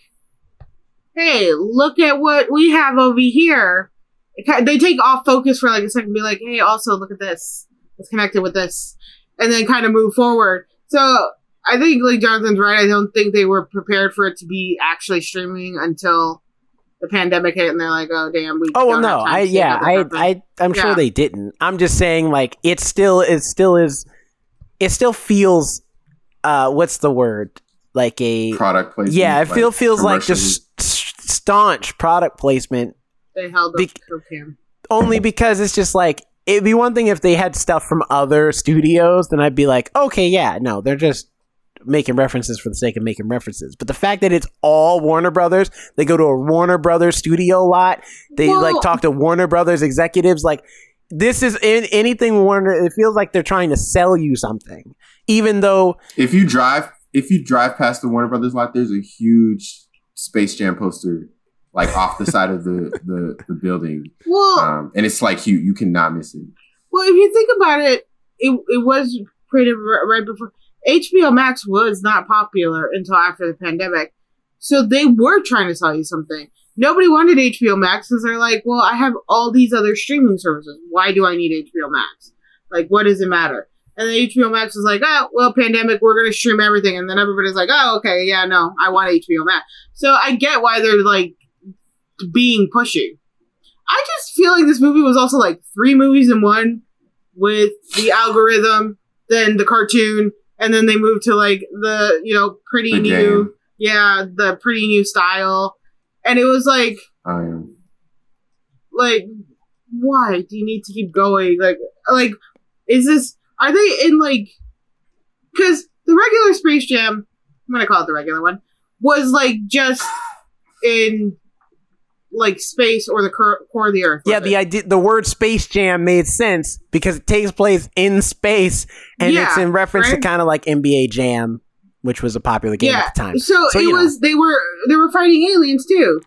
hey, look at what we have over here. They take off focus for like a second, and be like, hey, also look at this. It's connected with this, and then kind of move forward. So I think like Jonathan's right. I don't think they were prepared for it to be actually streaming until the pandemic hit, and they're like, oh damn, we. Oh well, no, I yeah, other I. I I'm sure they didn't. I'm just saying, like, it still it still is, it still feels, uh, what's the word? Like a Product placement. yeah, it like feel feels like just staunch product placement. they held up Bec- cocaine. Only because it's just like it'd be one thing if they had stuff from other studios, then I'd be like, okay, yeah, no, they're just making references for the sake of making references. But the fact that it's all Warner Brothers, they go to a Warner Brothers studio lot, they Well- like talk to Warner Brothers executives, like this is in anything Warner. It feels like they're trying to sell you something, even though If you drive, if you drive past the Warner Brothers lot, there's a huge Space Jam poster, like off the side of the the, the building, Well, um, and it's like you you cannot miss it. Well, if you think about it, it, it was pretty right before HBO Max was not popular until after the pandemic. So they were trying to sell you something. Nobody wanted HBO Max because they're like, well, I have all these other streaming services. Why do I need HBO Max? Like, what does it matter? And then HBO Max was like, oh, well, pandemic, we're going to stream everything. And then everybody's like, oh, okay, yeah, no, I want HBO Max. So I get why they're like being pushy. I just feel like this movie was also like three movies in one with the algorithm, then the cartoon, and then they moved to like the, you know, pretty The new, game. yeah, the pretty new style. And it was like, I am. like, why do you need to keep going? Like, like, is this, are they in like, because the regular Space Jam, I'm gonna call it the regular one, was like just in like space or the cor- core of the earth. yeah, was the it? idea, the word Space Jam made sense because it takes place in space and Yeah, it's in reference to kind of like NBA Jam, which was a popular game at the time. So, So, it you know. was they were they were fighting aliens too.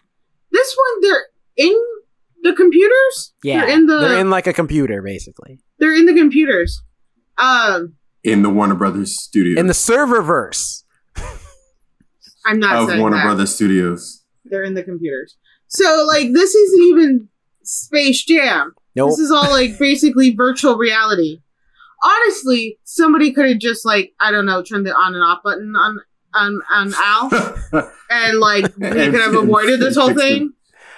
This one they're in the computers. Yeah, they're in the they're in like a computer basically they're in the computers. Um, In the Warner Brothers studio. in the serververse. I'm not of Warner that. Brothers Studios. They're in the computers. So like this isn't even Space Jam. Nope. This is all like basically virtual reality. Honestly, somebody could have just like I don't know turned the on and off button on on on Al and like we could have avoided this whole thing.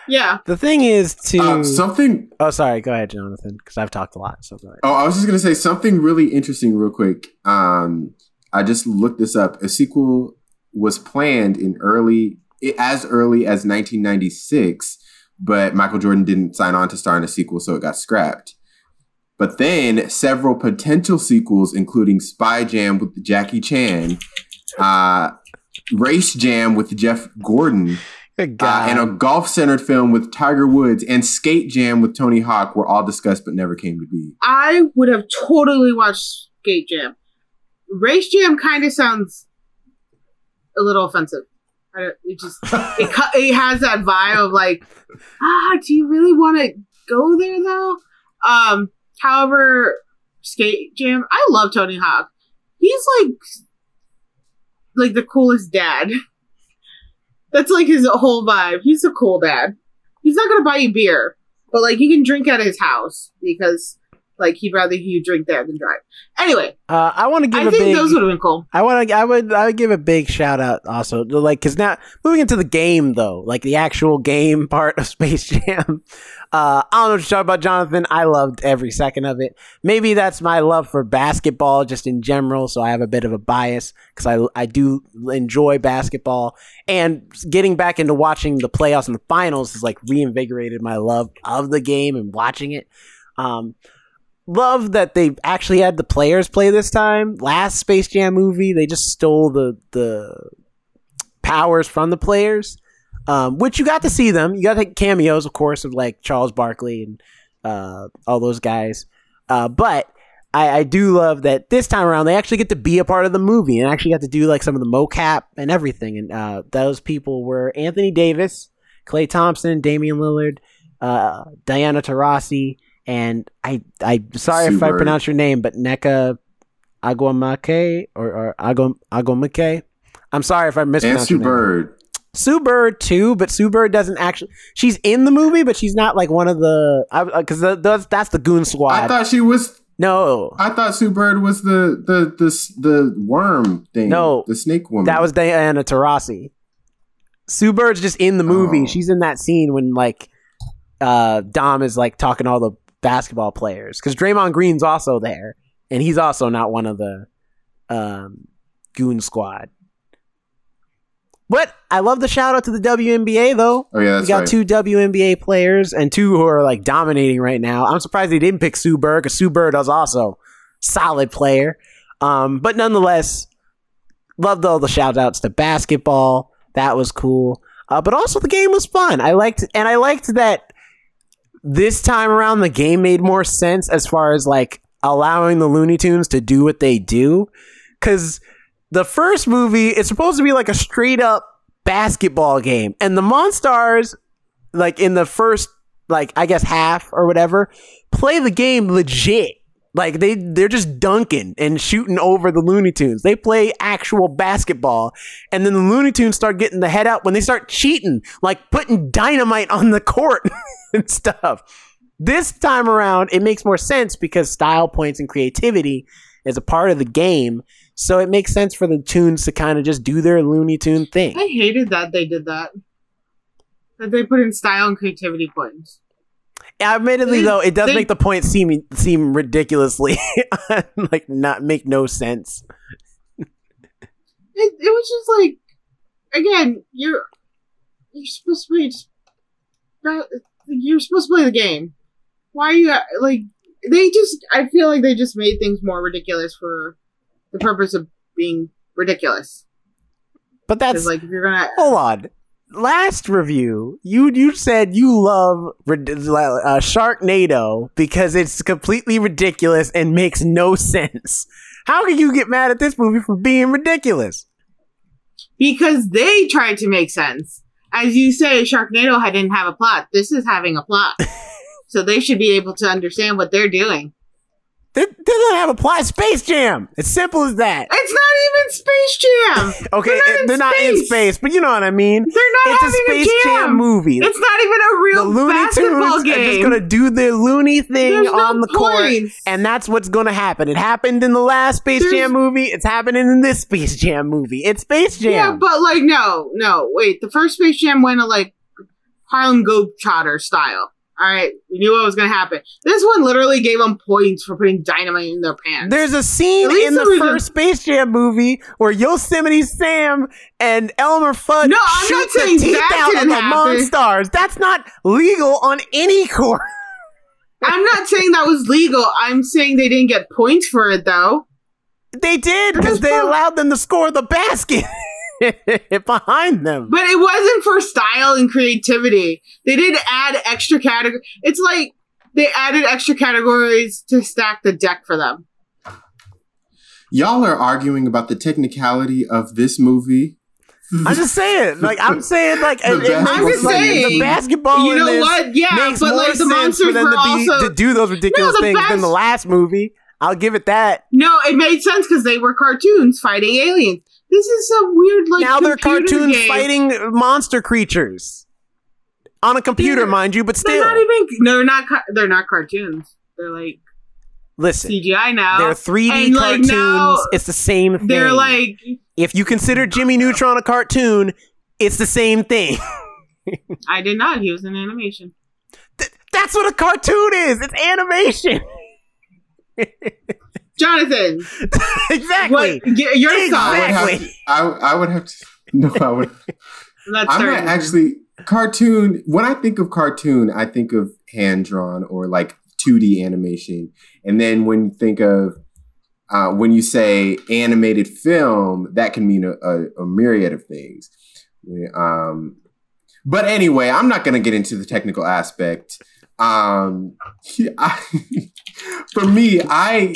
Yeah. the thing is to. Um, something. oh, sorry. Go ahead, Jonathan, because I've talked a lot. So go ahead. Oh, I was just gonna say something really interesting, real quick. Um, I just looked this up. A sequel was planned in early, as early as 1996, but Michael Jordan didn't sign on to star in a sequel, so it got scrapped. But then several potential sequels, including Spy Jam with Jackie Chan, uh, Race Jam with Jeff Gordon, Good uh, and a golf-centered film with Tiger Woods, and Skate Jam with Tony Hawk were all discussed but never came to be. I would have totally watched Skate Jam. Race Jam kind of sounds a little offensive. I don't, it just it, cu- it has that vibe of like, ah, do you really want to go there though? Um, however, Skate Jam, I love Tony Hawk. He's like, like the coolest dad. That's like his whole vibe. He's a cool dad. He's not gonna buy you beer, but like you can drink at his house because Like he'd rather you drink there than drive. Anyway, Uh, I want to give I a think big. those would have been cool. I want to. I would. I would give a big shout out also, to, like, because now moving into the game though, like the actual game part of Space Jam. Uh, I don't know what you're talking about, Jonathan. I loved every second of it. Maybe that's my love for basketball just in general, so I have a bit of a bias because I I do enjoy basketball, and getting back into watching the playoffs and the finals has like reinvigorated my love of the game and watching it. Um, love that they actually had the players play this time. Last Space Jam movie, they just stole the the powers from the players, um, which you got to see them. You got the cameos, of course, of like Charles Barkley and uh, all those guys. Uh, but I, I do love that this time around they actually get to be a part of the movie and actually got to do like some of the mocap and everything. And uh, those people were Anthony Davis, Klay Thompson, Damian Lillard, uh, Diana Taurasi, and I I sorry if I pronounce your name, but Nneka Agwamake or, or Agwam Agwamake. I'm sorry if I And mispronounced Sue. Bird. Sue Bird too, but Sue Bird doesn't actually. She's in the movie, but she's not like one of the because that's that's the Goon Squad. I thought she was. no, I thought Sue Bird was the the the the worm thing. No. the snake woman. that was Diana Taurasi. Sue Bird's just in the movie. Oh. She's in that scene when like uh Dom is like talking all the basketball players because Draymond Green's also there, and he's also not one of the um Goon Squad. But I love the shout out to the WNBA though. Oh yeah, we got right. two WNBA players and two who are like dominating right now. I'm surprised they didn't pick Sue Bird because Sue Bird is also solid player. Um, but nonetheless, loved all the shout outs to basketball. That was cool. Uh, but also the game was fun. I liked and I liked that this time around the game made more sense as far as like allowing the Looney Tunes to do what they do. Cause the first movie is supposed to be like a straight up basketball game. And the Monstars, like in the first, like I guess half or whatever, play the game legit. Like they they're just dunking and shooting over the Looney Tunes. They play actual basketball, and then the Looney Tunes start getting the head out when they start cheating, like putting dynamite on the court and stuff. This time around, it makes more sense because style points and creativity is a part of the game. So it makes sense for the tunes to kind of just do their Looney Tune thing. I hated that they did that. That they put in style and creativity points. Admittedly, though, it does they- make the point seem seem ridiculously like not make no sense. It, it was just like, again, you're you're supposed to be just that- you're supposed to play the game. Why are you like? They just I feel like they just made things more ridiculous for the purpose of being ridiculous. But that's like if you're gonna hold on. Last review, you you said you love uh, Sharknado because it's completely ridiculous and makes no sense. How can you get mad at this movie for being ridiculous? because they tried to make sense. As you say, Sharknado didn't have a plot. This is having a plot. so they should be able to understand what they're doing. They don't have a plot. Space Jam. It's simple as that. It's not even Space Jam. Okay, They're not it- in they're not in space. but you know what I mean. They're not It's a Space a Jam jam. movie. It's not even a the real Looney basketball Tunes game. are just gonna do their loony thing There's no on the court, and that's what's gonna happen. It happened in the last Space There's- Jam movie. It's happening in this Space Jam movie. It's Space Jam. Yeah, but like no, no, wait. The first Space Jam went a like Harlem Globetrotter style. All right, we knew what was gonna happen. This one literally gave them points for putting dynamite in their pants. There's a scene in the first Space Jam movie where Yosemite Sam and Elmer Fudd No, I'm shoot not the saying teeth that out of the. Monstars. That's not legal on any court. I'm not saying that was legal. I'm saying they didn't get points for it though. They did Because they allowed them to score the basket behind them. But it wasn't for style and creativity. They did add extra category. It's like they added extra categories to stack the deck for them. Y'all are arguing about the technicality of this movie. I'm just saying, like I'm saying, like The it- it basketball makes, I'm just like, saying, the basketball. you in know this what? Yeah, makes but more like the sense monsters for them were to, be, also to do those ridiculous No, the things than the last movie. I'll give it that. no, it made sense because they were cartoons fighting aliens. This is some weird like now they're cartoons game. fighting monster creatures on a computer, mind you, but still They're not even. No, they're not. They're not cartoons. They're like listen. CGI now. They're 3D And, like, cartoons. it's the same thing. They're like, if you consider Jimmy uh, Neutron a cartoon, it's the same thing. I did not. He was in animation. Th- That's what a cartoon is. It's animation. Jonathan, exactly. what? y- Your I would thoughts? have I, I would have to no I would Let's I'm start. not actually cartoon. When I think of cartoon, I think of hand drawn or like 2D animation. And then when you think of uh, when you say animated film, that can mean a, a, a myriad of things. Um, but anyway, I'm not going to get into the technical aspect. Um, I, for me, I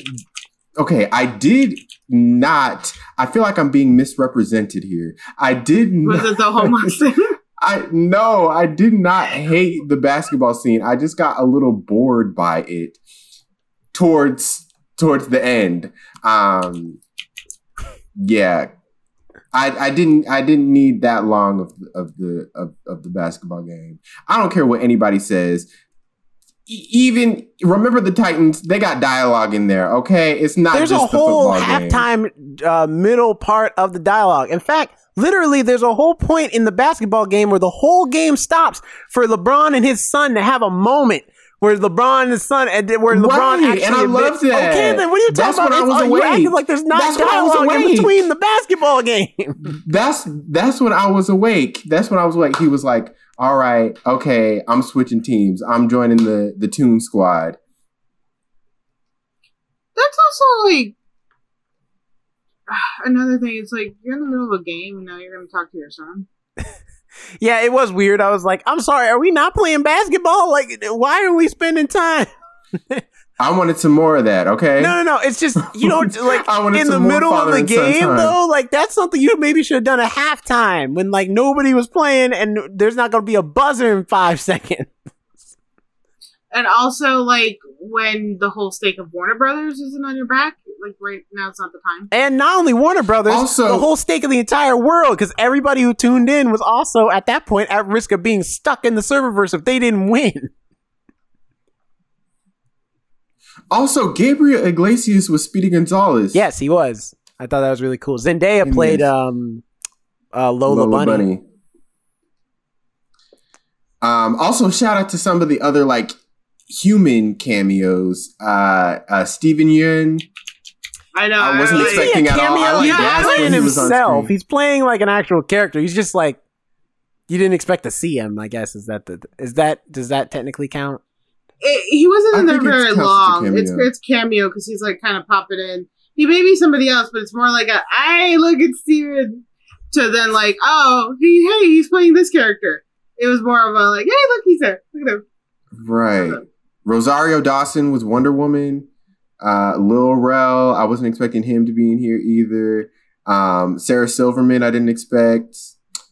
okay, I did not. I feel like I'm being misrepresented here. I did Was not. it the homeless? I no, I did not hate the basketball scene. I just got a little bored by it towards towards the end. Um yeah. I, I didn't I didn't need that long of of the of, of the basketball game. I don't care what anybody says. Even remember the Titans, they got dialogue in there, okay? It's not there's a the whole halftime uh, middle part of the dialogue. In fact, literally, there's a whole point in the basketball game where the whole game stops for LeBron and his son to have a moment. Where LeBron and his son, and then where LeBron Right, actually and I love admits- oh, that. Okay, then what are you That's talking when about? I was It's- you acting like there's not That's when I was dialogue in between the basketball game. That's that's when I was awake. That's when I was awake. He was like, "All right, okay, I'm switching teams. I'm joining the the Tune Squad." That's also like another thing. It's like you're in the middle of a game and now you're going to talk to your son. yeah, it was weird. I was like, I'm sorry, are we not playing basketball? Like, why are we spending time? I wanted some more of that. Okay. No, no, no. It's just you know, like I in the middle of the game, though. Like that's something you maybe should have done at halftime when like nobody was playing and there's not going to be a buzzer in five seconds. And also, like, when the whole stake of Warner Brothers isn't on your back, like, right now it's not the time. And not only Warner Brothers, Also- the whole stake of the entire world, because everybody who tuned in was also at that point at risk of being stuck in the serververse if they didn't win. Also, Gabriel Iglesias was Speedy Gonzales. Yes, he was. I thought that was really cool. Zendaya Yes. played um, uh, Lola, Bunny. Um, also, shout out to some of the other like human cameos. Uh, uh, Steven Yeun. I know. I wasn't like- expecting at all. I cameo. like He's that not playing he was on himself. He's playing like an actual character. He's just like you didn't expect to see him. I guess is that the is that does that technically count? it, he wasn't I in there think very counts as a long. cameo. It's it's cameo because he's like kind of popping in. He may be somebody else, but it's more like a "Hey, look at Steven to then like, "Oh, he hey, he's playing this character." It was more of a like, "Hey, look, he's there. Look at him." Right. Uh-huh. Rosario Dawson was Wonder Woman. Uh, Lil Rel, I wasn't expecting him to be in here either. Um, Sarah Silverman, I didn't expect.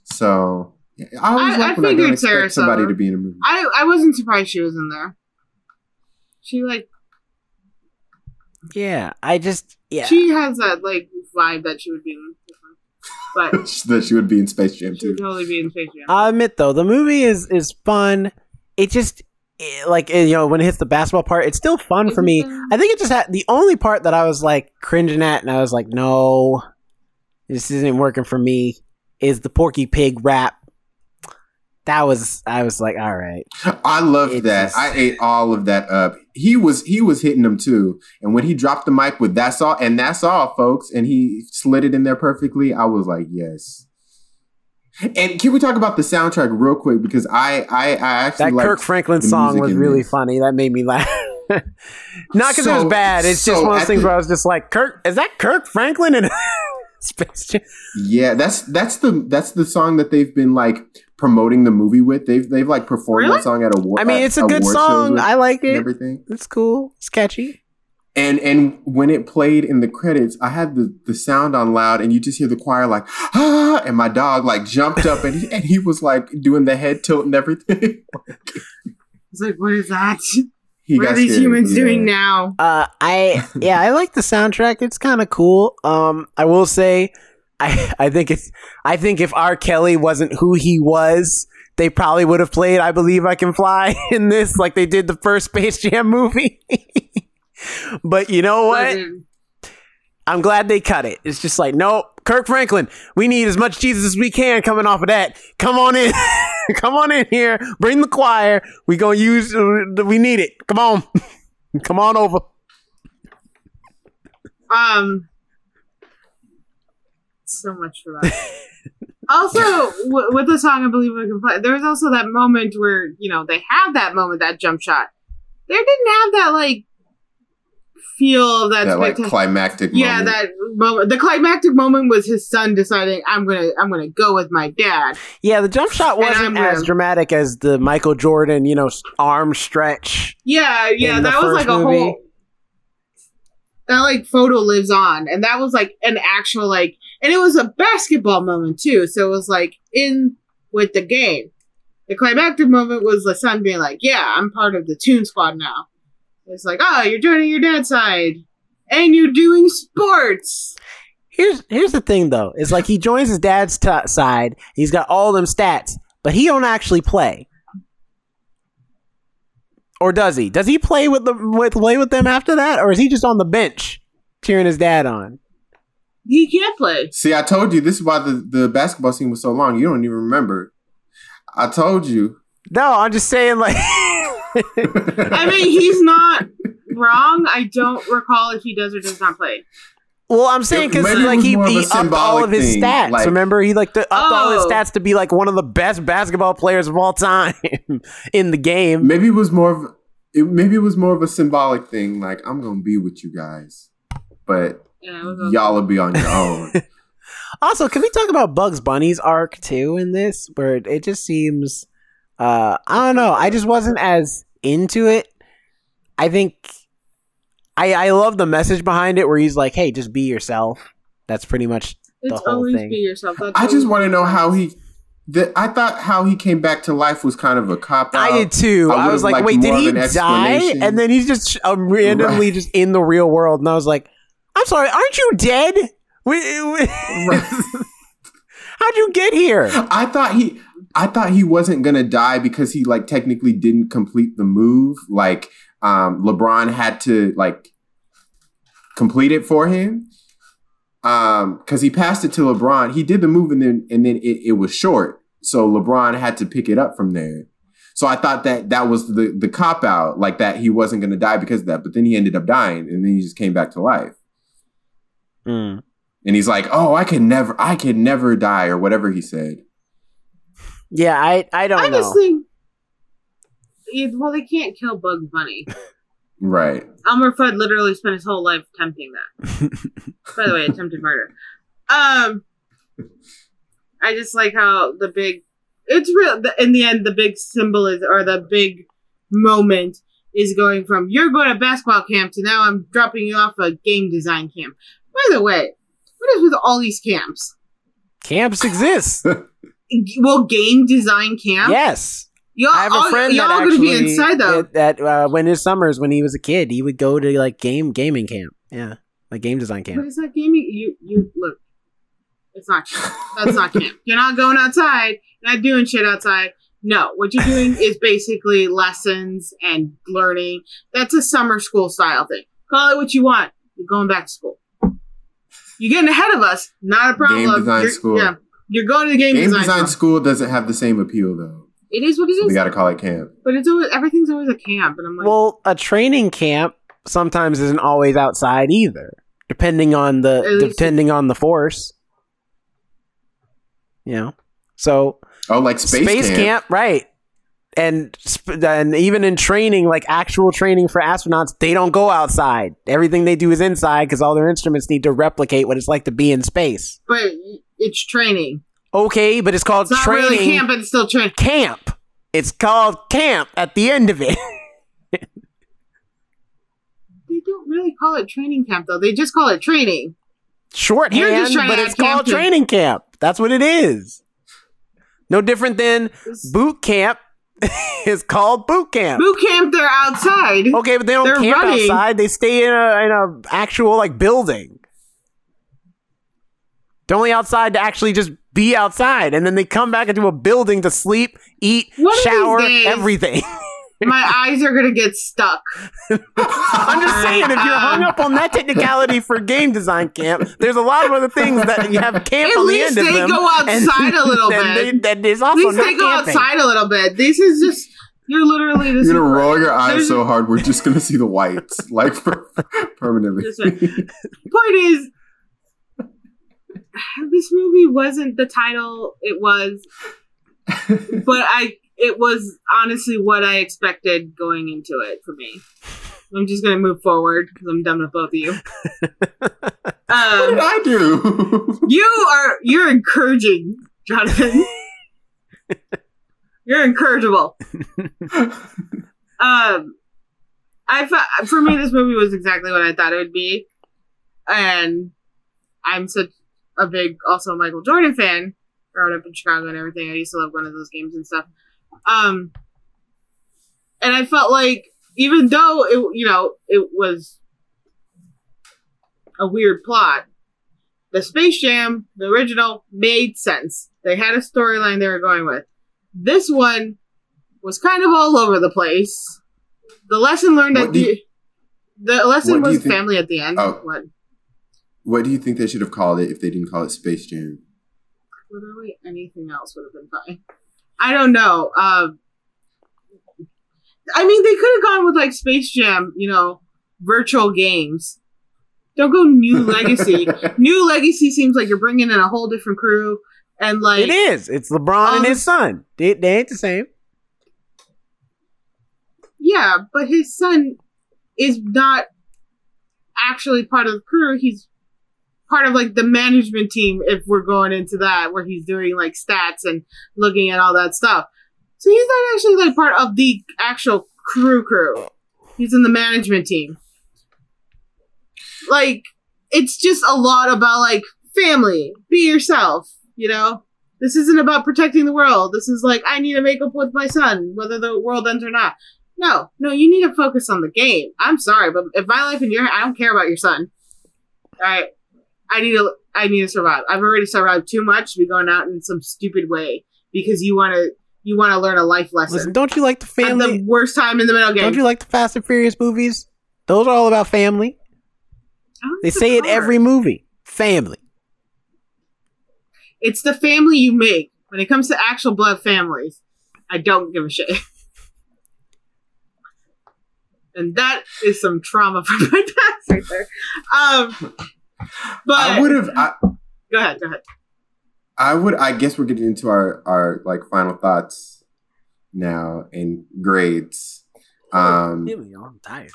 So yeah, I always I- like I when I don't figured expect Sarah somebody Silver- to be in a movie. I I wasn't surprised she was in there. She like Yeah, I just yeah. she has that like vibe that she would be in, but that she would be in Space Jam she would too. totally be in Space Jam. I'll admit though, the movie is is fun. It just eh, like eh, you know when it hits the basketball part, it's still fun for me. I think it just had the only part that I was like cringing at, and I was like, no, this isn't working for me. Is the Porky Pig rap? That was I was like, all right. I loved It's that. just- I ate all of that up. He was he was hitting them too. And when he dropped the mic with "That's all," and that's all, folks, and he slid it in there perfectly, I was like, yes. And can we talk about the soundtrack real quick because I I, I actually That Kirk Franklin song was really this. funny. That made me laugh. Not because it was bad. It's just one of those things the- where I was just like, Kirk, is that Kirk Franklin And? Yeah, that's that's the that's the song that they've been like promoting the movie with. They've they've like performed Really? that song at award. I mean, it's a good song. I like and it. everything. It's cool. It's catchy. And and when it played in the credits, I had the, the sound on loud, and you just hear the choir like ah, and my dog like jumped up, and he, and he was like doing the head tilt and everything. It's like, what is that? he what got are these scared, humans yeah. doing now? Uh, I yeah, I like the soundtrack. It's kind of cool. Um, I will say, I I think if I think if R. Kelly wasn't who he was, they probably would have played "I Believe I Can Fly" in this, like they did the first Space Jam movie. but you know what? I'm glad they cut it. It's just like, nope, Kirk Franklin, we need as much Jesus as we can coming off of that. Come on in. Come on in here. Bring the choir. We gonna use uh, we need it. Come on. Come on over. Um, so much for that. also, w- with the song "I Believe I Can play, there was also that moment where you know they had that moment, that jump shot. There didn't have that like feel of that, that like spectac- climactic yeah, moment. that moment. The climactic moment was his son deciding, "I'm gonna, I'm gonna go with my dad." Yeah, the jump shot wasn't I'm as dramatic as the Michael Jordan, you know, arm stretch. Yeah, yeah, that was like first a movie. whole. That like photo lives on, and that was like an actual like, and it was a basketball moment too. So it was like in with the game. The climactic moment was the son being like, "Yeah, I'm part of the tune Squad now." It's like, "Oh, you're joining your dad's side, and you're doing sports." Here's here's the thing though. It's like he joins his dad's t- side. He's got all them stats, but he don't actually play. Or does he? Does he play with the with play with them after that, or is he just on the bench cheering his dad on? He can't play. See, I told you this is why the, the basketball scene was so long. You don't even remember. I told you. No, I'm just saying like. I mean, he's not wrong. I don't recall if he does or does not play. Well, I'm saying because like he, more of he upped all of his thing, stats. like- Remember, he like the, upped all his Oh. stats to be like one of the best basketball players of all time in the game. Maybe it was more of it, maybe it was more of a symbolic thing. Like I'm gonna be with you guys, but Yeah, it was y'all will be on your own. Also, can we talk about Bugs Bunny's arc too in this, where it, it just seems, uh, I don't know, I just wasn't as into it. I think I I love the message behind it, where he's like, "Hey, just be yourself." That's pretty much the It's whole always thing. be yourself. That's I just want to know how he. The, I thought how he came back to life was kind of a cop out. I did too. I I, was like, wait, did he die? And then he's just um, randomly Right. just in the real world. And I was like, I'm sorry, aren't you dead? We- we- How'd you get here? I thought he I thought he wasn't gonna die because he like technically didn't complete the move. Like um LeBron had to like complete it for him. Um because he passed it to LeBron. He did the move and then and then it, it was short. So LeBron had to pick it up from there. So I thought that that was the the cop out, like that he wasn't gonna die because of that. But then he ended up dying and then he just came back to life. Mm. And he's like, Oh, I can never I can never die, or whatever he said. Yeah, I, I don't I know. just think. Well, they can't kill Bugs Bunny. Right. Elmer Fudd literally spent his whole life attempting that. By the way, attempted murder. Um, I just like how the big. It's real. the- In the end, the big symbol is, or the big moment is going from you're going to basketball camp to now I'm dropping you off a game design camp. By the way, what is with all these camps? Camps exist. Well, game design camp. yes. y'all, I have a all, friend y'all that gonna actually be inside though. that, that uh, when his summers when he was a kid, he would go to like game gaming camp. Yeah, like game design camp. is that gaming? You you look. It's not camp. That's not camp. You're not going outside. You're not doing shit outside. No, what you're doing is basically lessons and learning. That's a summer school style thing. Call it what you want. You're going back to school. You're getting ahead of us. Not a problem. Game design You're- school. Yeah, you're going to the game, Game design, design school. school doesn't have the same appeal though. It is what it So is. we got to call it camp. but it's always everything's always a camp, and I'm like, Well, a training camp sometimes isn't always outside either, depending on the depending on the force. You know, so Oh, like space, camp. right? And and even in training, like actual training for astronauts, they don't go outside. Everything they do is inside because all their instruments need to replicate what it's like to be in space. but it's training. Okay, but it's called It's training really camp, but it's still training. camp. It's called camp at the end of it. They don't really call it training camp though. They just call it training. shorthand, but it's called training camp. That's what it is. No different than boot camp is called boot camp. Boot camp, they're outside. Okay, but they don't They're camp running. outside. They stay in a in a actual like building. They're only outside to actually just be outside, and then they come back into a building to sleep, eat, One shower, days- everything. my eyes are gonna get stuck. I'm just saying, if you're hung up on that technicality for game design camp, there's a lot of other things that you have camp At on the least end of they them. go outside a little and bit. they- that is At least not they go camping. outside a little bit. This is just you're literally this You're gonna roll your eyes there's- so hard, we're just gonna see the whites, like per- permanently. This. Point is, this movie wasn't the title it was, but I it was honestly what I expected going into it for me. I'm just gonna move forward because I'm done with both of you. what did Um, I do? you are you're encouraging, Jonathan. you're incorrigible. Um, I fa- for me this movie was exactly what I thought it would be, and I'm such a big also Michael Jordan fan. Growing up in Chicago and everything, I used to love going to those games and stuff. Um, and I felt like even though it you know it was a weird plot, the Space Jam, the original, made sense. They had a storyline they were going with. This one was kind of all over the place. The lesson learned What at do you- the the lesson what do you was family at the end. Oh. What? What do you think they should have called it if they didn't call it Space Jam? Literally anything else would have been fine. I don't know. Um, I mean, they could have gone with like Space Jam, you know, virtual games. Don't go New Legacy. New Legacy seems like you're bringing in a whole different crew, and like It is. It's LeBron and Um, his son. They, they ain't the same. Yeah, but his son is not actually part of the crew. He's part of like the management team if we're going into that where he's doing like stats and looking at all that stuff. So he's not actually like part of the actual crew crew. He's in the management team. Like it's just a lot about like family, be yourself, you know? This isn't about protecting the world. This is like I need to make up with my son whether the world ends or not. No, no, you need to focus on the game. I'm sorry, but if my life in your I don't care about your son. All right, I need to I need to survive. I've already survived too much to be going out in some stupid way because you want to you want to learn a life lesson Listen, don't you like the at family? the worst time in the middle game. Don't you like the Fast and Furious movies? Those are all about family. They say it every movie. Family. It's the family you make. When it comes to actual blood families, I don't give a shit. And that is some trauma from my past right there. Um, but I would have. I, go ahead, go ahead. I would. I guess we're getting into our our like final thoughts now and grades. Um, I'm tired.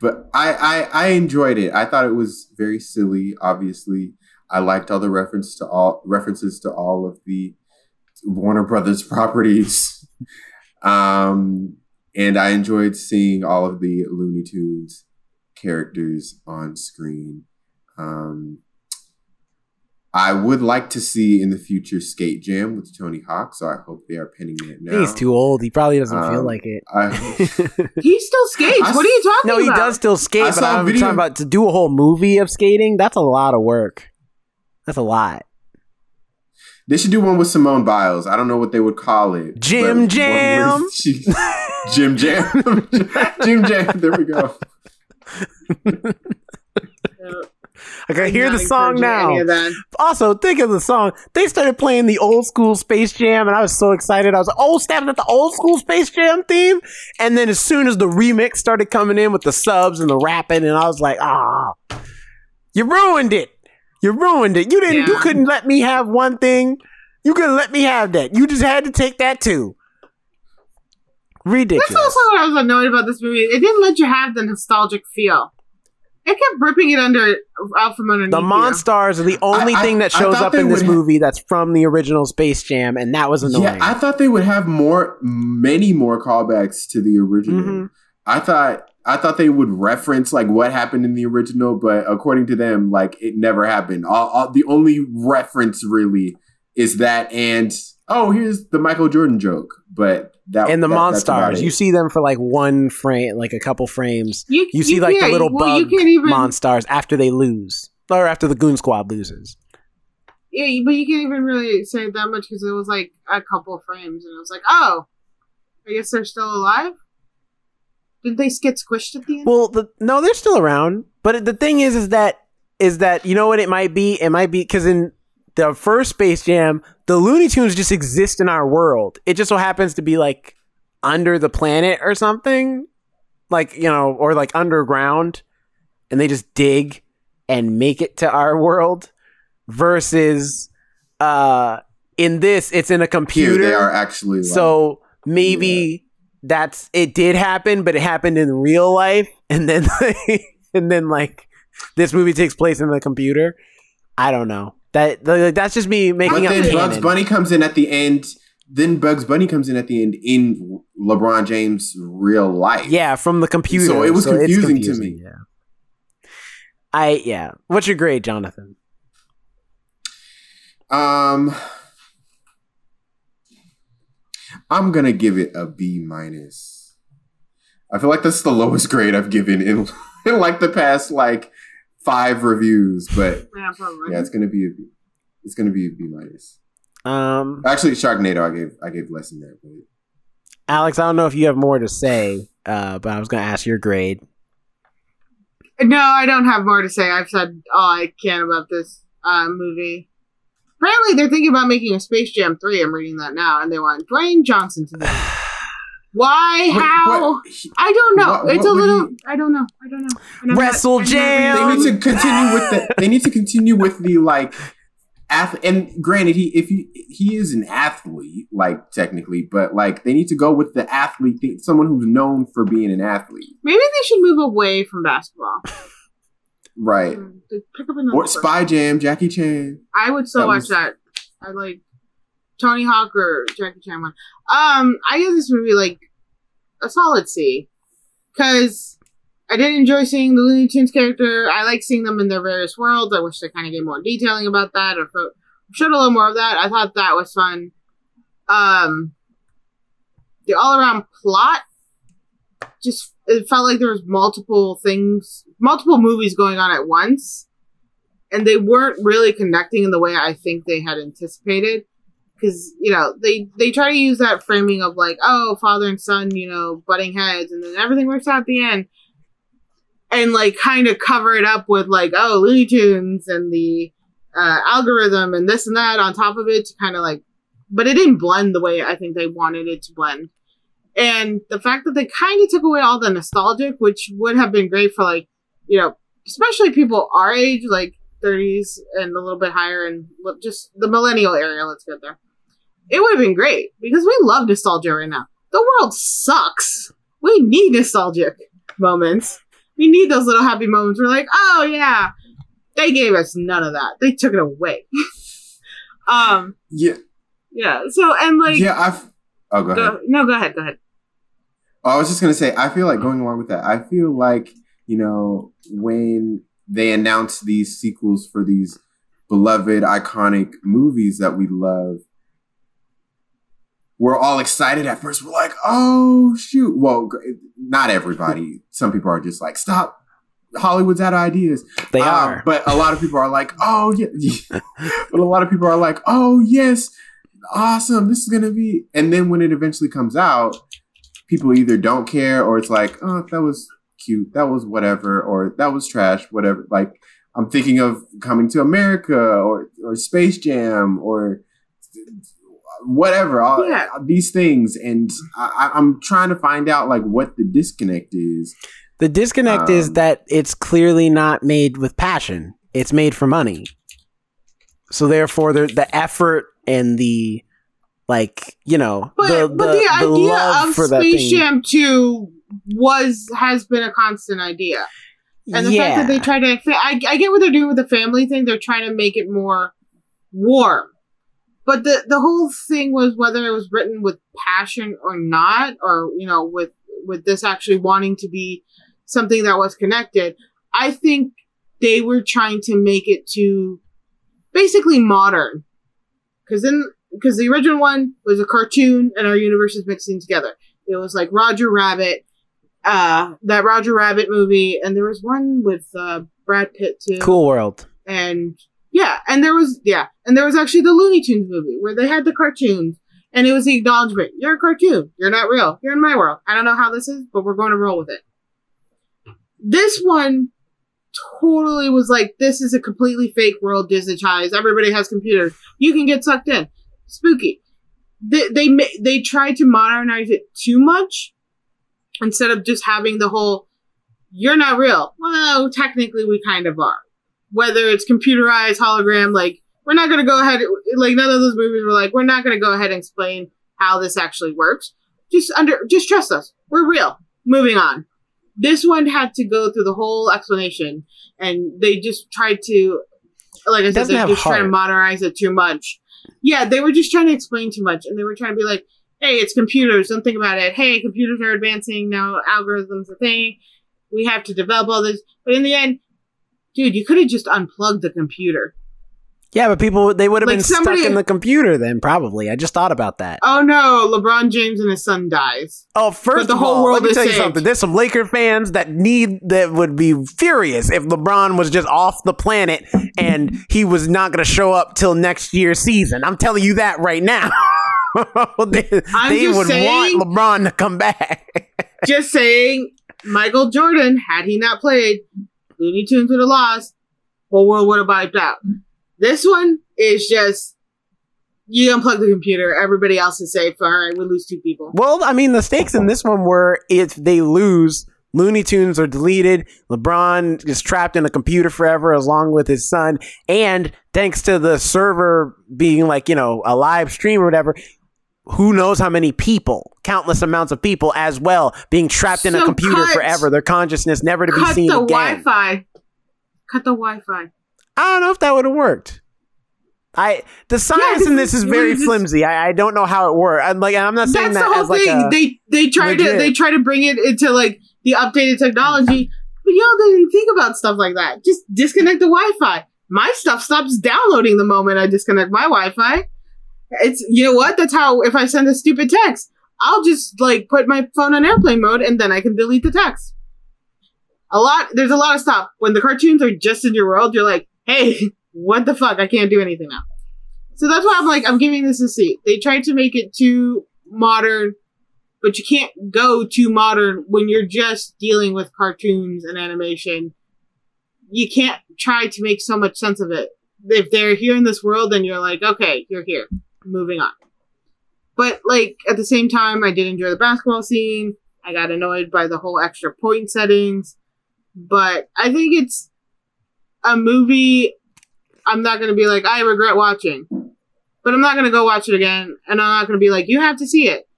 but I, I I enjoyed it. I thought it was very silly. Obviously, I liked all the reference to all references to all of the Warner Brothers properties. Um, and I enjoyed seeing all of the Looney Tunes characters on screen. Um, I would like to see in the future Skate Jam with Tony Hawk, so I hope they are penning it now. He's too old. He probably doesn't feel Um, like it. I, He still skates. I what are you talking about? no, he does still skate, I but saw a I'm video- talking about to do a whole movie of skating. That's a lot of work. That's a lot. They should do one with Simone Biles. I don't know what they would call it. Jim but one where Jam. she- Jim Jam. Jim Jam. There we go. Uh, I can hear the song now. any of that. Also, think of the song. They started playing the old school Space Jam, and I was so excited. I was like, oh, snapping at the old school Space Jam theme. And then as soon as the remix started coming in with the subs and the rapping, and I was like, ah, you ruined it. You ruined it. You didn't. You couldn't let me have one thing. You couldn't let me have that. You just had to take that too. Ridiculous. That's also what I was annoyed about this movie. It didn't let you have the nostalgic feel. It kept ripping it under out from underneath. The you. Monstars are the only I- thing that shows up in this ha- movie that's from the original Space Jam, and that was annoying. Yeah, I thought they would have more, many more callbacks to the original. Mhm. I thought, I thought they would reference like what happened in the original, but according to them, like it never happened. All, all, the only reference really is that, and oh, here's the Michael Jordan joke. But that and the that- Monstars, you see them for like one frame, like a couple frames. You, You see like the little well, bug You can't even. Monstars after they lose, or after the Goon Squad loses. Yeah, but you can't even really say that much because it was like a couple frames, and it was like, oh, I guess they're still alive. Did they get squished at the end? Well, the, no, they're still around. But the thing is, is that is that you know what it might be? It might be because in the first Space Jam, the Looney Tunes just exist in our world. It just so happens to be like under the planet or something, like you know, or like underground, and they just dig and make it to our world. Versus, uh, in this, it's in a computer. they are actually. Like, So maybe that's it did happen, but it happened in real life, and then and then like this movie takes place in the computer. I don't know. That like, that's just me making but up then Bugs. Bunny comes in at the end. Then Bugs Bunny comes in at the end in LeBron James' real life. Yeah, from the computer. So it was it's confusing to me. Yeah. I yeah. What's your grade, Jonathan? Um, I'm gonna give it a B minus. I feel like that's the lowest grade I've given in, in like the past like five reviews, but yeah, yeah, it's gonna be a B. It's gonna be a B minus. Um, Actually, Sharknado, I gave I gave less than that. But Alex, I don't know if you have more to say, uh, but I was gonna ask your grade. No, I don't have more to say. I've said all I can about this uh, movie. Apparently, they're thinking about making a Space Jam 3. I'm reading that now, and they want Dwayne Johnson to do it. Why? What- How? what- I don't know. what- it's what a little. he- I don't know. I don't know. And I'm not- Wrestle not Jam! they need to continue with the. They need to continue with the like. Ath- and granted, he if he he is an athlete, like technically, but like they need to go with the athlete thing, someone who's known for being an athlete, Maybe they should move away from basketball. right? Mm, Pick up another Or sport. Spy Jam, Jackie Chan. I would still That watch was- that. I like Tony Hawk or Jackie Chan one. Um, I give this movie like a solid C, because I did enjoy seeing the Looney Tunes character. I like seeing them in their various worlds. I wish they kind of gave more detailing about that or showed a little more of that. I thought that was fun. Um, the all around plot just it felt like there was multiple things, multiple movies going on at once and they weren't really connecting in the way I think they had anticipated. Because you know they they try to use that framing of like oh father and son you know butting heads and then everything works out at the end, and like kind of cover it up with like oh Looney Tunes and the uh, algorithm and this and that on top of it to kind of like, but it didn't blend the way I think they wanted it to blend. And the fact that they kind of took away all the nostalgic, which would have been great for like, you know, especially people our age, like 30s and a little bit higher, and just the millennial area. Let's get there. It would have been great because we love nostalgia right now. The world sucks. We need nostalgic moments. We need those little happy moments. We're like, oh yeah, they gave us none of that. They took it away. um, Yeah, yeah. So and like, yeah. I've. Oh, go ahead. go, no, go ahead, go ahead. I was just gonna say, I feel like going along with that. I feel like you know when they announce these sequels for these beloved, iconic movies that we love, we're all excited at first. We're like, "Oh shoot!" Well, not everybody. Some people are just like, "Stop." Hollywood's out of ideas. They Uh, are. but a lot of people are like, "Oh yeah," but a lot of people are like, "Oh yes, awesome, this is gonna be." And then when it eventually comes out, people either don't care or it's like, "Oh, that was cute, that was whatever," or "That was trash," whatever. Like I'm thinking of Coming to America or or Space Jam or whatever. All, Yeah. these things, and I, I- I'm trying to find out like what the disconnect is. The disconnect is Um, that it's clearly not made with passion. It's made for money. So therefore, the the effort and the like, you know, But the, but the, idea love of for Space thing. Jam Two was has been a constant idea, and the yeah, fact that they try to I, I get what they're doing with the family thing. They're trying to make it more warm, but the the whole thing was whether it was written with passion or not, or you know, with with this actually wanting to be something that was connected. I think they were trying to make it to basically modern, because then because the original one was a cartoon and our universes mixing together. It was like Roger Rabbit, uh, that Roger Rabbit movie, and there was one with uh, Brad Pitt too. cool world. And yeah, and there was yeah, and there was actually the Looney Tunes movie where they had the cartoons, And it was the acknowledgement. You're a cartoon. You're not real. You're in my world. I don't know how this is, but we're going to roll with it. This one totally was like, this is a completely fake world, digitized. Everybody has computers. You can get sucked in. Spooky. They they they tried to modernize it too much instead of just having the whole "you're not real." Well, technically, we kind of are. Whether it's computerized hologram, like we're not going to go ahead. Like none of those movies were like, we're not going to go ahead and explain how this actually works. Just under, just trust us. We're real. Moving on. This one had to go through the whole explanation, and they just tried to, like I said, they're just trying to modernize it too much. Yeah, they were just trying to explain too much, and they were trying to be like, "Hey, it's computers. Don't think about it. Hey, computers are advancing now. Algorithms are thing. We have to develop all this." But in the end, dude, you could have just unplugged the computer. Yeah, but people they would have Like been somebody- stuck in the computer then. Probably. I just thought about that. Oh no, LeBron James and his son dies. Oh, first the of whole all, world let me is tell you something. There's some Laker fans that need that would be furious if LeBron was just off the planet and he was not going to show up till next year's season. I'm telling you that right now. they I'm they would saying- want LeBron to come back. Just saying, Michael Jordan, had he not played, Looney Tunes would have lost. Whole world would have wiped out. This one is just you unplug the computer, everybody else is safe. All right, we lose two people. well, I mean, the stakes in this one were if they lose, Looney Tunes are deleted. LeBron is trapped in a computer forever, along with his son. And thanks to the server being like, you know, a live stream or whatever, who knows how many people, countless amounts of people as well, being trapped in a computer cut- forever, their consciousness never to be seen again. Cut the. Wi-Fi. Cut the Wi-Fi. I don't know if that would have worked. I the science in this is very just- flimsy. I, I don't know how it worked. I'm like I'm not saying That's that the whole like thing. they they try to they try to bring it into like the updated technology, but y'all didn't think about stuff like that. Just disconnect the Wi-Fi. My stuff stops downloading the moment I disconnect my Wi-Fi. It's you know what? That's how if I send a stupid text, I'll just like put my phone on airplane mode and then I can delete the text. A lot there's a lot of stuff. When the cartoons are just in your world, you're like, hey, what the fuck? I can't do anything now. So that's why I'm like, I'm giving this a C. They tried to make it too modern, but you can't go too modern when you're just dealing with cartoons and animation. You can't try to make so much sense of it. If they're here in this world, then you're like, okay, you're here. Moving on. But like at the same time, I did enjoy the basketball scene. I got annoyed by the whole extra point settings. But I think it's a movie I'm not going to be like, I regret watching. But I'm not going to go watch it again. And I'm not going to be like, you have to see it.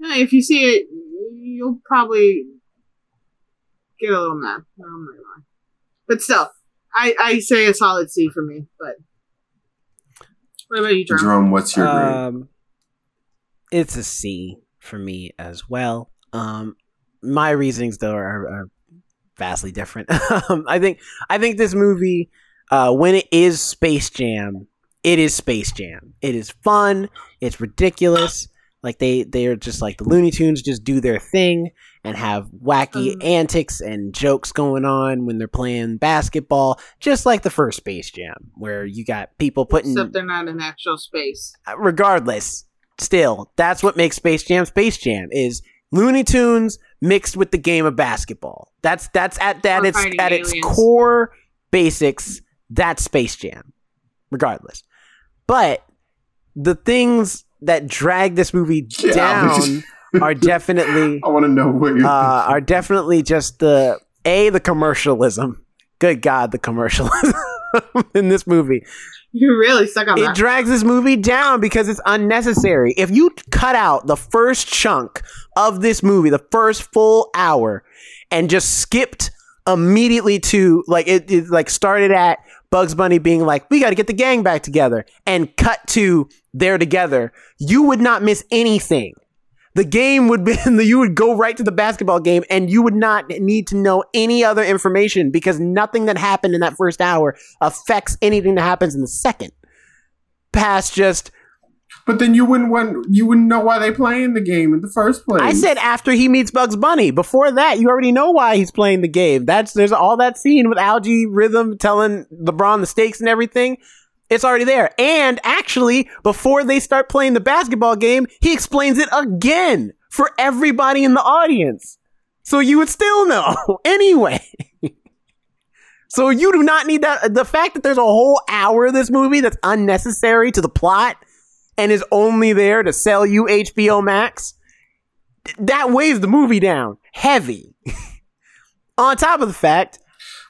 If you see it, you'll probably get a little mad. But still, I, I say a solid C for me. But what about you, Jerome? Jerome, what's your grade? Um, it's a C for me as well. Um, my reasonings though are, are vastly different. um, I think I think this movie, uh, when it is Space Jam, it is Space Jam. It is fun. It's ridiculous. Like they they are just like the Looney Tunes just do their thing and have wacky Um. antics and jokes going on when they're playing basketball, just like the first Space Jam, where you got people putting Except they're not in actual space. regardless, still, that's what makes Space Jam Space Jam is Looney Tunes mixed with the game of basketball. That's that's at that its at its core basics. That's Space Jam, regardless. But the things that drag this movie Yeah, down are definitely I want to know what you're uh, are definitely just the a the commercialism. Good God, the commercialism in this movie You're really suck on it that. drags this movie down because it's unnecessary. If you cut out the first chunk of this movie, the first full hour, and just skipped immediately to like it, it like started at Bugs Bunny being like, "We got to get the gang back together," and cut to they're together, you would not miss anything. The game would be you would go right to the basketball game and you would not need to know any other information because nothing that happened in that first hour affects anything that happens in the second. Past just but then you wouldn't want you wouldn't know why they playing the game in the first place. I said after he meets Bugs Bunny. Before that, you already know why he's playing the game. That's there's all that scene with Al-G Rhythm telling LeBron the stakes and everything. It's already there. And actually, before they start playing the basketball game, he explains it again for everybody in the audience. So you would still know anyway. so you do not need that. The fact that there's a whole hour of this movie that's unnecessary to the plot and is only there to sell you HBO Max, that weighs the movie down heavy. On top of the fact,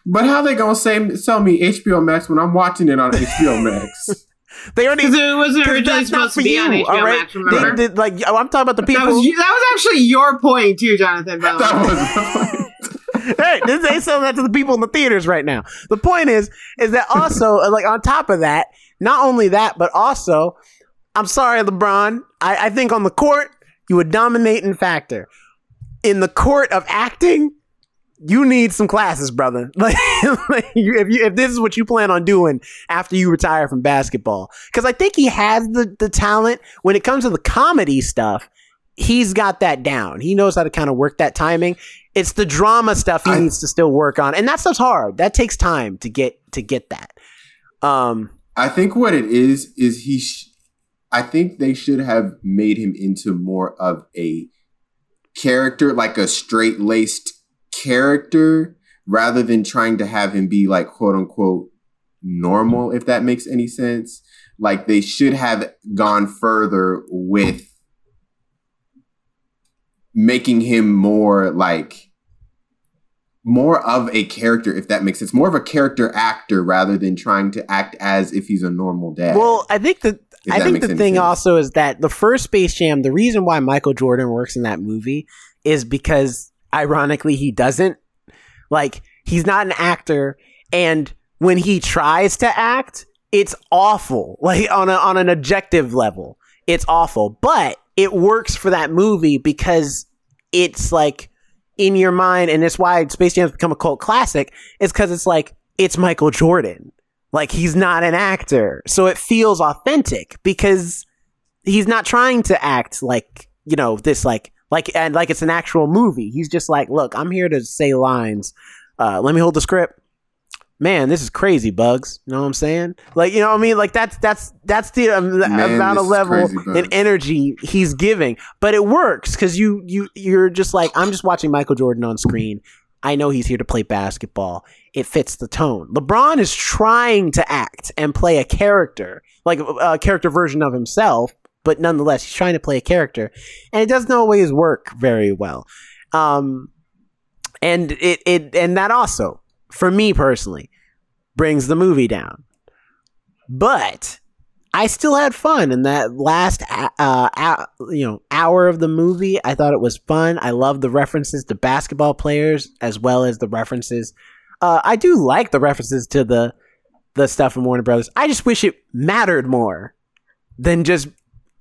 But how they gonna say sell me HBO Max when I'm watching it on HBO Max? they already. Because it wasn't 'cause originally that's not supposed for to be you, on HBO all right? Max, remember? They did like oh, I'm talking about the people. that, was, that was actually your point too, Jonathan. By that was the point. hey, this ain't selling that to the people in the theaters right now. The point is, is that also uh, like on top of that, not only that, but also, I'm sorry, LeBron. I, I think on the court you a dominating factor. In the court of acting, you need some classes, brother. Like, like you, if you if this is what you plan on doing after you retire from basketball, because I think he has the the talent when it comes to the comedy stuff. He's got that down. He knows how to kind of work that timing. It's the drama stuff he I- needs to still work on, and that stuff's hard. That takes time to get to get that. Um, I think what it is is he. Sh- I think they should have made him into more of a character, like a straight laced character, rather than trying to have him be like quote unquote normal. If that makes any sense, like they should have gone further with making him more like more of a character if that makes sense more of a character actor rather than trying to act as if he's a normal dad Well, I think that I think the thing sense. also is that the first Space Jam, the reason why Michael Jordan works in that movie is because ironically he doesn't. Like he's not an actor and when he tries to act, it's awful. Like on a on an objective level, it's awful. But it works for that movie because it's like in your mind and it's why Space Jam's become a cult classic is cuz it's like it's Michael Jordan. Like he's not an actor. So it feels authentic because he's not trying to act like, you know, this like like and like it's an actual movie. He's just like, look, I'm here to say lines. Uh let me hold the script. Man, this is crazy, Bugs. You know what I'm saying? Like, you know what I mean? Like that's that's that's the, um, Man, amount of level crazy, and energy he's giving. But it works cuz you you you're just like I'm just watching Michael Jordan on screen. I know he's here to play basketball. It fits the tone. LeBron is trying to act and play a character, like a character version of himself, but nonetheless, he's trying to play a character, and it doesn't always work very well. Um, and it it and that also, for me personally, brings the movie down. But I still had fun in that last uh, uh, you know hour of the movie. I thought it was fun. I love the references to basketball players as well as the references. Uh, I do like the references to the the stuff from Warner Brothers. I just wish it mattered more than just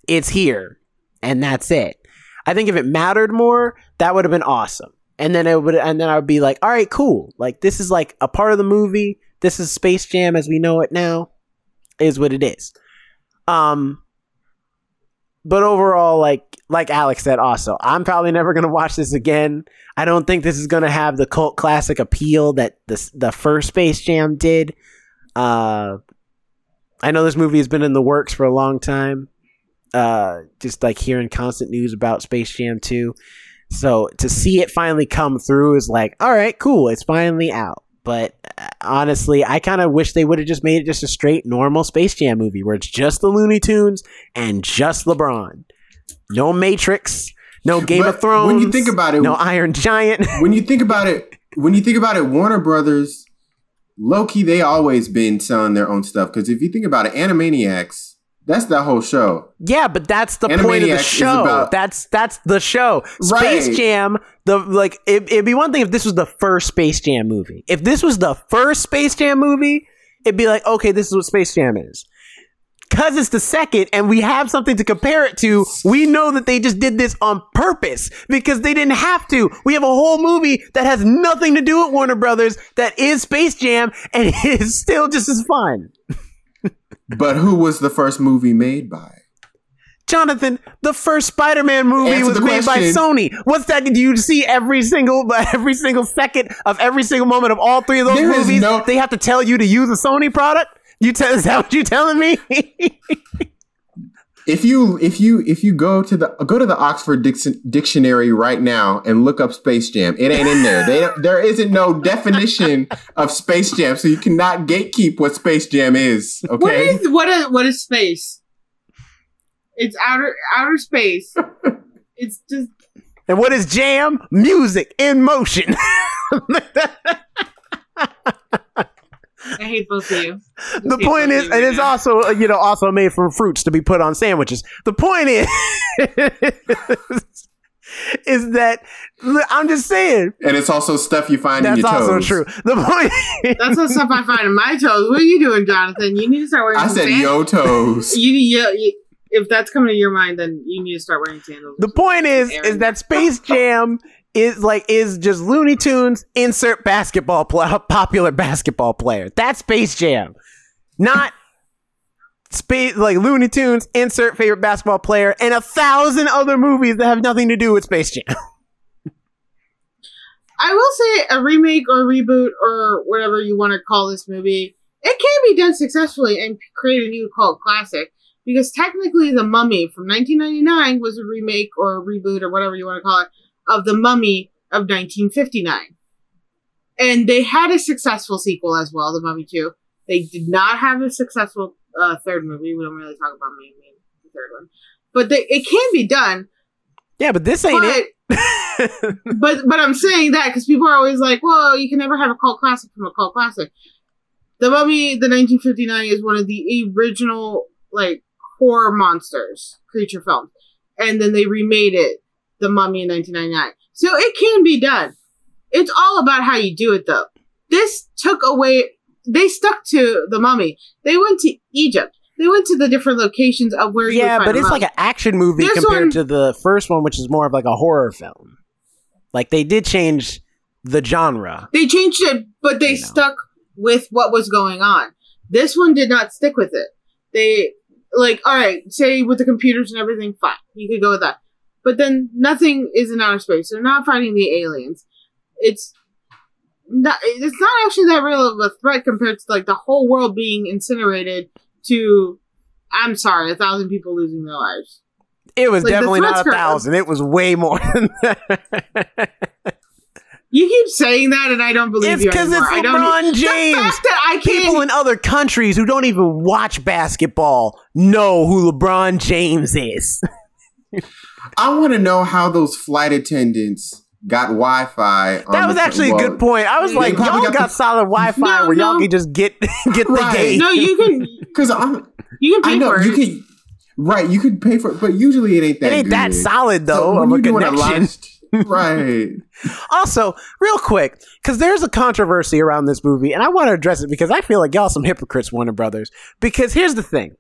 it's here and that's it. I think if it mattered more, that would have been awesome. And then it would, and then I would be like, all right, cool. Like this is like a part of the movie. This is Space Jam as we know it now. Is what it is. Um, but overall, like like Alex said, also, I'm probably never gonna watch this again. I don't think this is gonna have the cult classic appeal that the the first Space Jam did. Uh, I know this movie has been in the works for a long time. Uh, just like hearing constant news about Space Jam 2. So to see it finally come through is like, all right, cool, it's finally out. But uh, honestly, I kind of wish they would have just made it just a straight normal Space Jam movie where it's just the Looney Tunes and just LeBron. No Matrix, no Game But of Thrones. when you think about it- no Iron Giant. when you think about it, when you think about it, Warner Brothers, low key, they always been selling their own stuff. Because if you think about it, Animaniacs, that's that whole show. Yeah, but that's the point of the show. about- that's that's the show. Space Right. Jam. The like it, it'd be one thing if this was the first Space Jam movie. If this was the first Space Jam movie, it'd be like, okay, this is what Space Jam is. Cause it's the second, and we have something to compare it to. We know that they just did this on purpose because they didn't have to. We have a whole movie that has nothing to do with Warner Brothers that is Space Jam, and it is still just as fun. But who was the first movie made by? Jonathan, the first Spider-Man movie Answer was made by. Sony. What's that? Do you see every single every single second of every single moment of all three of those There movies? no- they have to tell you to use a Sony product. You tell is that what you telling me? If you if you if you go to the go to the Oxford Diction, dictionary right now and look up Space Jam, it ain't in there. They there isn't no definition of Space Jam, so you cannot gatekeep what Space Jam is. What Okay, is what is what is space? It's outer outer space. it's just and what is jam? Music in motion. I hate both of you. I the point is, and it's also uh, you know also made from fruits to be put on sandwiches. The point is, is that I'm just saying and it's also stuff you find in that's your also toes. true. The point, That's the stuff I find in my toes. What are you doing, Jonathan? You need to start wearing. Sandals. I said sand- yo toes. You need you, you, if that's coming to your mind, then you need to start wearing sandals. the point is, Aaron. is that Space Jam is like is just Looney Tunes insert basketball pl- popular basketball player. That's Space Jam, not. Space like Looney Tunes, insert favorite basketball player, and a thousand other movies that have nothing to do with Space Jam. I will say a remake or reboot or whatever you want to call this movie, it can be done successfully and create a new cult classic. Because technically, The Mummy from 1999 was a remake or a reboot or whatever you want to call it of The Mummy of 1959. And they had a successful sequel as well, The Mummy 2. They did not have a successful uh, third movie. We don't really talk about maybe the third one. But they, it can be done. Yeah, but this ain't But it. but but I'm saying that because people are always like, well, you can never have a cult classic from a cult classic. The Mummy, the 1959, is one of the original like horror monsters creature films, and then they remade it, The Mummy in 1999. So it can be done. It's all about how you do it, though. This took away. They stuck to the Mummy. They went to Egypt. They went to the different locations of where you. yeah, but it's like an action movie This compared one- to the first one, which is more of like a horror film. Like they did change the genre. They changed it, but they You know. stuck with what was going on. This one did not stick with it. They like, all right, say with the computers and everything, fine, you could go with that. But then nothing is in outer space. They're not fighting the aliens. It's not. It's not actually that real of a threat compared to like the whole world being incinerated. To, I'm sorry, a thousand people losing their lives. It was Like, definitely not a thousand. It was way more than that. You keep saying that, and I don't believe It's you because it's anymore. I don't. LeBron The James. fact that I can't People in other countries who don't even watch basketball know who LeBron James is. I want to know how those flight attendants got Wi-Fi. on That was the- actually a good point. I was like, y'all got got the- solid Wi-Fi No, where y'all no. can just get get the Right. game. No, you can. Because I'm, You can I pay know for you it. can, right? You could pay for it, but usually it ain't It that. ain't that solid though when of a you a connection. right? Also, real quick, because there's a controversy around this movie, and I want to address it because I feel like y'all some hypocrites, Warner Brothers. Because here's the thing.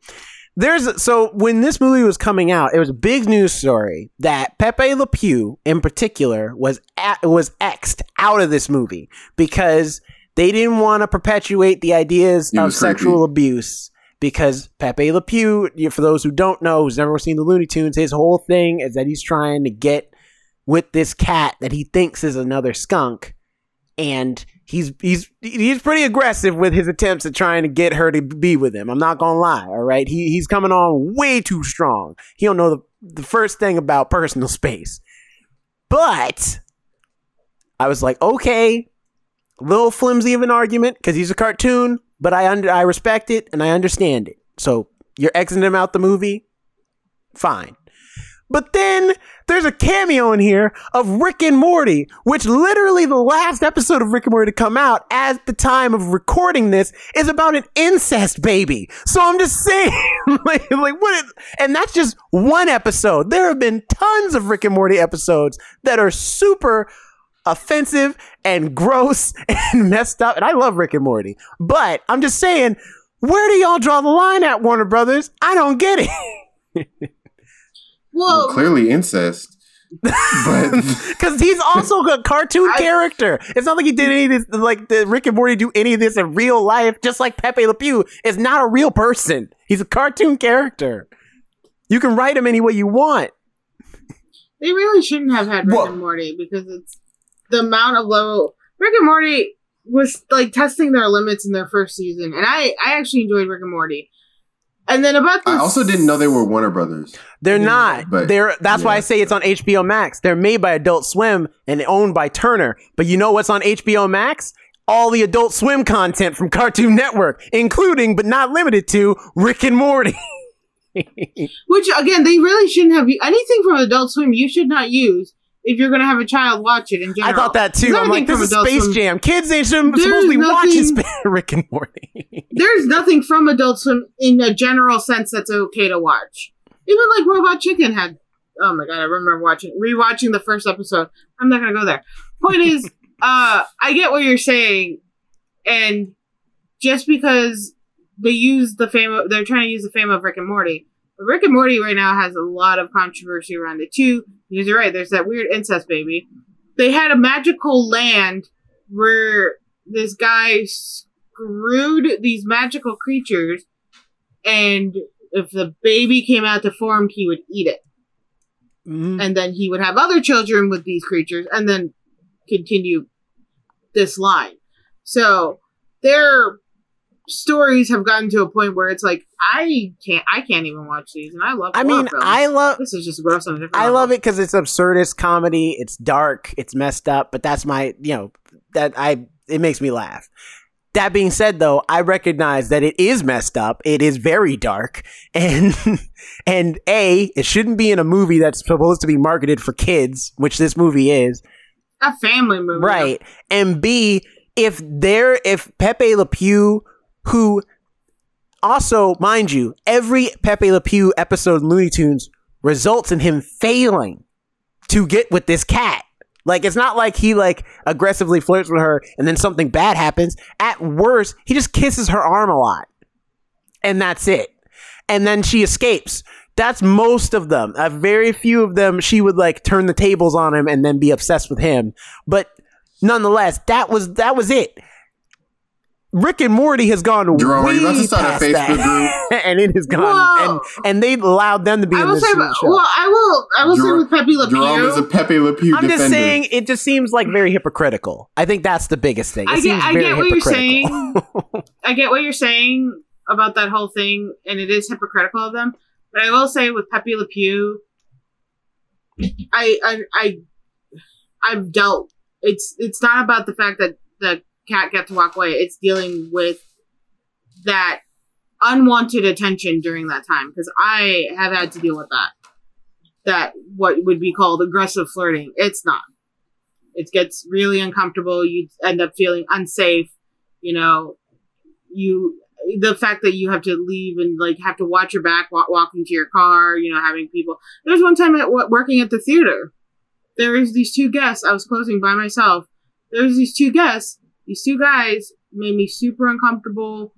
There's so when this movie was coming out, it was a big news story that Pepe Le Pew, in particular, was at, was xed out of this movie because they didn't want to perpetuate the ideas of creepy. sexual abuse. Because Pepe Le Pew, for those who don't know, who's never seen the Looney Tunes, his whole thing is that he's trying to get with this cat that he thinks is another skunk and he's he's he's pretty aggressive with his attempts at trying to get her to be with him. I'm not gonna lie, all right. He he's coming on way too strong. He don't know the the first thing about personal space. But I was like, okay, a little flimsy of an argument because he's a cartoon, but I under I respect it and I understand it. So you're exiting him out the movie, fine. But then there's a cameo in here of Rick and Morty, which literally the last episode of Rick and Morty to come out at the time of recording this is about an incest baby. So I'm just saying, like, like what? Is, and that's just one episode. There have been tons of Rick and Morty episodes that are super offensive and gross and messed up. And I love Rick and Morty, but I'm just saying, where do y'all draw the line at Warner Brothers? I don't get it. well, Well, clearly incest, but Because he's also a cartoon I- character. It's not like he did any of this, like the Rick and Morty do any of this in real life, just like Pepe Le Pew is not a real person. He's a cartoon character. You can write him any way you want. they really shouldn't have had Rick Well- and Morty because it's the amount of low. Rick and Morty was like testing their limits in their first season, and I I actually enjoyed Rick and Morty. And then about this, I also didn't know they were Warner Brothers. They're Yeah, not. but- They're that's why. I say it's on HBO Max. They're made by Adult Swim and owned by Turner. But you know what's on HBO Max? All the Adult Swim content from Cartoon Network, including but not limited to Rick and Morty. Which again, they really shouldn't have anything from Adult Swim. You should not use if you're going to have a child watch it. In I thought that too. I'm like, this is Space Swim- Jam. Kids ain't supposed to be watching Rick and Morty. There's nothing from Adult Swim in a general sense that's okay to watch. Even like Robot Chicken had. Oh my god, I remember watching rewatching the first episode. I'm not gonna go there. Point is, uh, I get what you're saying, and just because they use the fame, of, they're trying to use the fame of Rick and Morty. But Rick and Morty right now has a lot of controversy around it too. You're right, there's that weird incest baby. They had a magical land where this guy screwed these magical creatures, and if the baby came out deformed, he would eat it. Mhm. And then he would have other children with these creatures, and then continue this line. So their stories have gotten to a point where it's like I can't, I can't even watch these, and I love. I mean, films. I love this is just gross on a different. I level. love it because it's absurdist comedy. It's dark. It's messed up. But that's my, you know, that I it makes me laugh. That being said, though, I recognize that it is messed up. It is very dark, and and a it shouldn't be in a movie that's supposed to be marketed for kids, which this movie is, a family movie, right? And b if there if Pepe Le Pew, who also, mind you, every Pepe Le Pew episode in Looney Tunes results in him failing to get with this cat. Like it's not like he like aggressively flirts with her and then something bad happens. At worst, he just kisses her arm a lot. And that's it. And then she escapes. That's most of them. A very few of them she would like turn the tables on him and then be obsessed with him. But nonetheless, that was that was it. Rick and Morty has gone Jerome, are way you about to start a past Facebook that. and it has gone Whoa. and and they allowed them to be I in this say, show. well, I will, I will say with Pepe Le Jerome is a Pepe Le Pew I'm defender. just saying, it just seems like very hypocritical. I think that's the biggest thing. It I seems get, I get what you're saying. I get what you're saying about that whole thing, and it is hypocritical of them. But I will say with Pepe Le Pew, I, I, I, I've dealt. It's it's not about the fact that the cat got to walk away. It's dealing with that unwanted attention during that time because I have had to deal with that. That what would be called aggressive flirting. It's not. It gets really uncomfortable. You end up feeling unsafe. You know, you the fact that you have to leave and like have to watch your back wa- walking to your car. You know, having people. There's one time at working at the theater. There was these two guests. I was closing by myself. There was these two guests. These two guys made me super uncomfortable,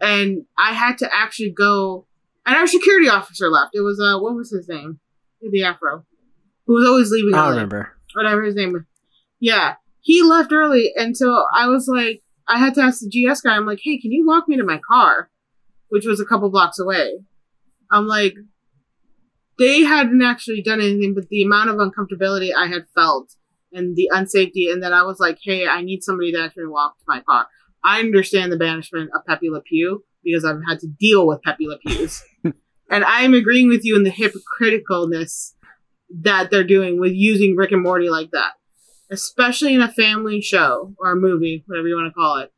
and I had to actually go. And our security officer left. It was uh, what was his name? The Afro, who was always leaving. I don't remember. whatever his name was. Yeah, he left early, and so I was like, I had to ask the GS guy. I'm like, hey, can you walk me to my car, which was a couple blocks away. I'm like, they hadn't actually done anything, but the amount of uncomfortability I had felt and the unsafety, and then I was like, hey, I need somebody to actually walk to my car. I understand the banishment of Pepe Le Pew because I've had to deal with Pepe Le Pews. and I'm agreeing with you in the hypocriticalness that they're doing with using Rick and Morty like that. Especially in a family show or a movie, whatever you want to call it.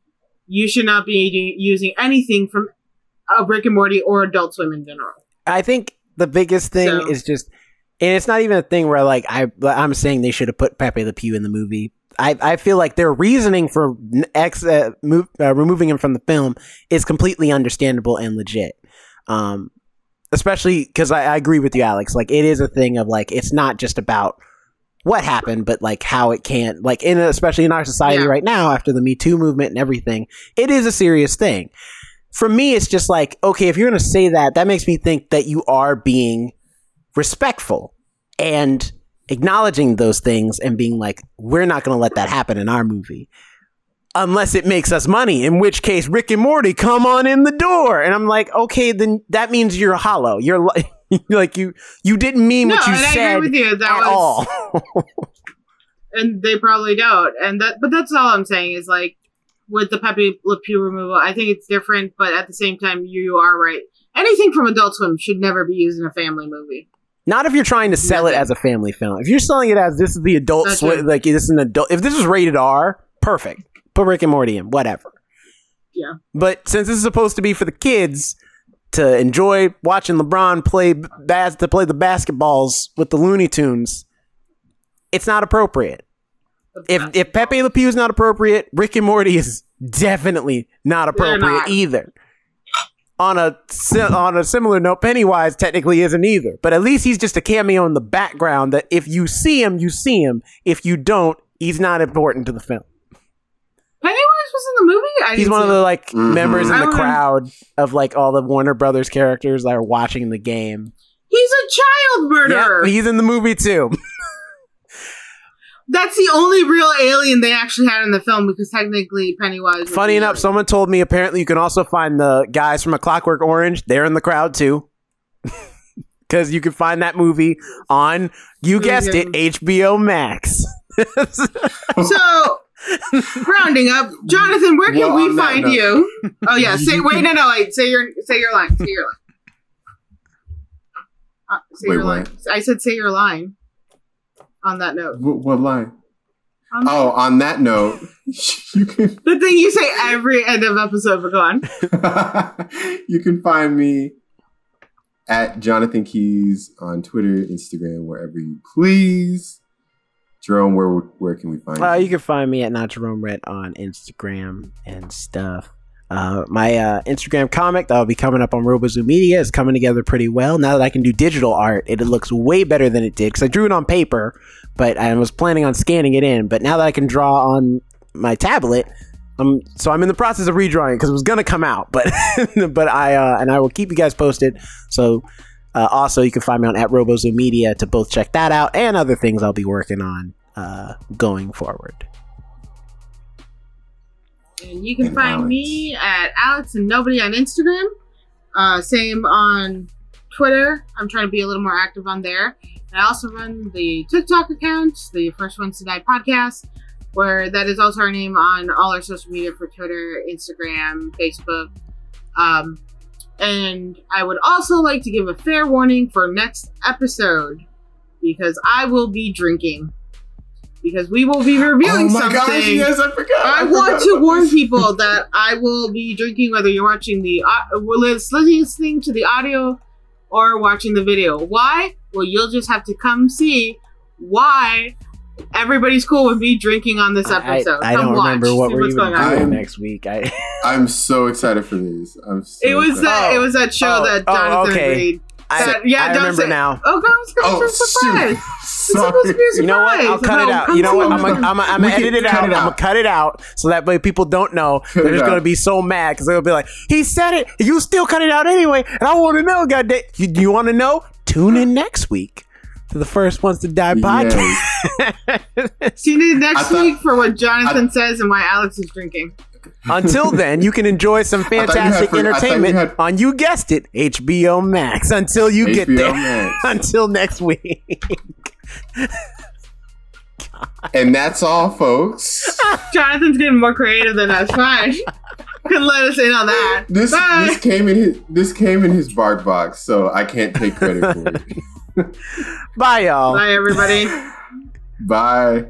You should not be using anything from a Rick and Morty or Adult Swim in general. I think the biggest thing So- is just, and it's not even a thing where like I I'm saying they should have put Pepe Le Pew in the movie. I, I feel like their reasoning for ex, uh, move, uh, removing him from the film is completely understandable and legit. Um, especially because I, I agree with you, Alex. Like it is a thing of like it's not just about what happened, but like how it can't like in especially in our society Yeah. right now after the Me Too movement and everything, it is a serious thing. For me, it's just like okay, if you're gonna say that, that makes me think that you are being respectful and acknowledging those things and being like, we're not gonna let that happen in our movie unless it makes us money. In which case, Rick and Morty come on in the door, and I'm like, okay, then that means you're hollow. You're like, like you you didn't mean no, what you said you. That at was, all. and they probably don't. And that, but that's all I'm saying is like, with the Pepe Le Pew removal. I think it's different, but at the same time, you are right. Anything from Adult Swim should never be used in a family movie. Not if you're trying to sell it as a family film. If you're selling it as this is the adult true. like this is an adult. If this is rated R, perfect. Put Rick and Morty in, whatever. Yeah. But since this is supposed to be for the kids to enjoy watching LeBron play bas- to play the basketballs with the Looney Tunes, it's not appropriate. If if Pepe Le Pew is not appropriate, Rick and Morty is definitely not appropriate not. either. On a on a similar note, Pennywise technically isn't either, but at least he's just a cameo in the background. That if you see him, you see him. If you don't, he's not important to the film. Pennywise was in the movie. I He's one of the it. like Mhm. members in the remember- crowd of like all the Warner Brothers characters that are watching the game. He's a child murderer. Yep, he's in the movie too. That's the only real alien they actually had in the film because technically Pennywise. was Funny the enough, alien. someone told me apparently you can also find the guys from A Clockwork Orange. They're in the crowd too. Because you can find that movie on, you guessed it, HBO Max. So, rounding up, Jonathan, where can Well, we find note- you? Oh yeah, say wait, no, no, wait, say your say your line, say your line. Uh, say Wait, your what? line. I said say your line. On that note, What, what line? On that- Oh, on that note, you can the thing you say every end of episode, but go on. you can find me at Jonathan Keys on Twitter, Instagram, wherever you please. Jerome, where where can we find Uh, you? you can find me at Not Jerome Red on Instagram and stuff. Uh, my uh, Instagram comic that'll be coming up on Robozoo Media is coming together pretty well. Now that I can do digital art, it, looks way better than it did because I drew it on paper, but I was planning on scanning it in. But now that I can draw on my tablet, um, so I'm in the process of redrawing because it was gonna come out, but but I uh, and I will keep you guys posted. So uh, also you can find me on at Robozoo Media to both check that out and other things I'll be working on uh, going forward. And you can And find Alex. me at Alex and Nobody on Instagram. Uh, same on Twitter. I'm trying to be a little more active on there. I also run the TikTok account, the First Ones to Die podcast, where that is also our name on all our social media for Twitter, Instagram, Facebook. Um, and I would also like to give a fair warning for next episode because I will be drinking. Because we will be reviewing Oh my something. gosh! Yes, I forgot. I forgot want to warn this. people that I will be drinking whether you're watching the uh, listening to the audio or watching the video. Why? Well, you'll just have to come see why everybody's cool with me drinking on this I, episode. I Come don't watch, remember what see we're what's even going on. doing next week. I I'm so excited for these. I'm. So It was excited. that. Oh. It was that show Oh, that oh, Jonathan okay. agreed. I, That- yeah, I don't remember say- now. Oh, God, it's gonna Oh a surprise. shoot! It's supposed to be a surprise. You know what? I'll cut it out. You know what? I'm gonna, I'm gonna, I'm gonna edit it cut out. it I'm gonna cut it out so that way people don't know. They're just gonna be so mad because they'll be like, "He said it. You still cut it out anyway." And I want to know, God, you, you want to know? Tune in next week to the first ones to die podcast. Yes. Tune in next thought- week for what Jonathan says and why Alex is drinking. Until then, you can enjoy some thought you had fantastic for- I you entertainment had- on you guessed it, HBO Max. Until you get there. Max. Until next week. And that's all, folks. Jonathan's getting more creative than us. Fine. Couldn't let us in on that. This Bye. this came in his this came in his bark box, so I can't take credit for it. Bye, y'all. Bye, everybody. Bye.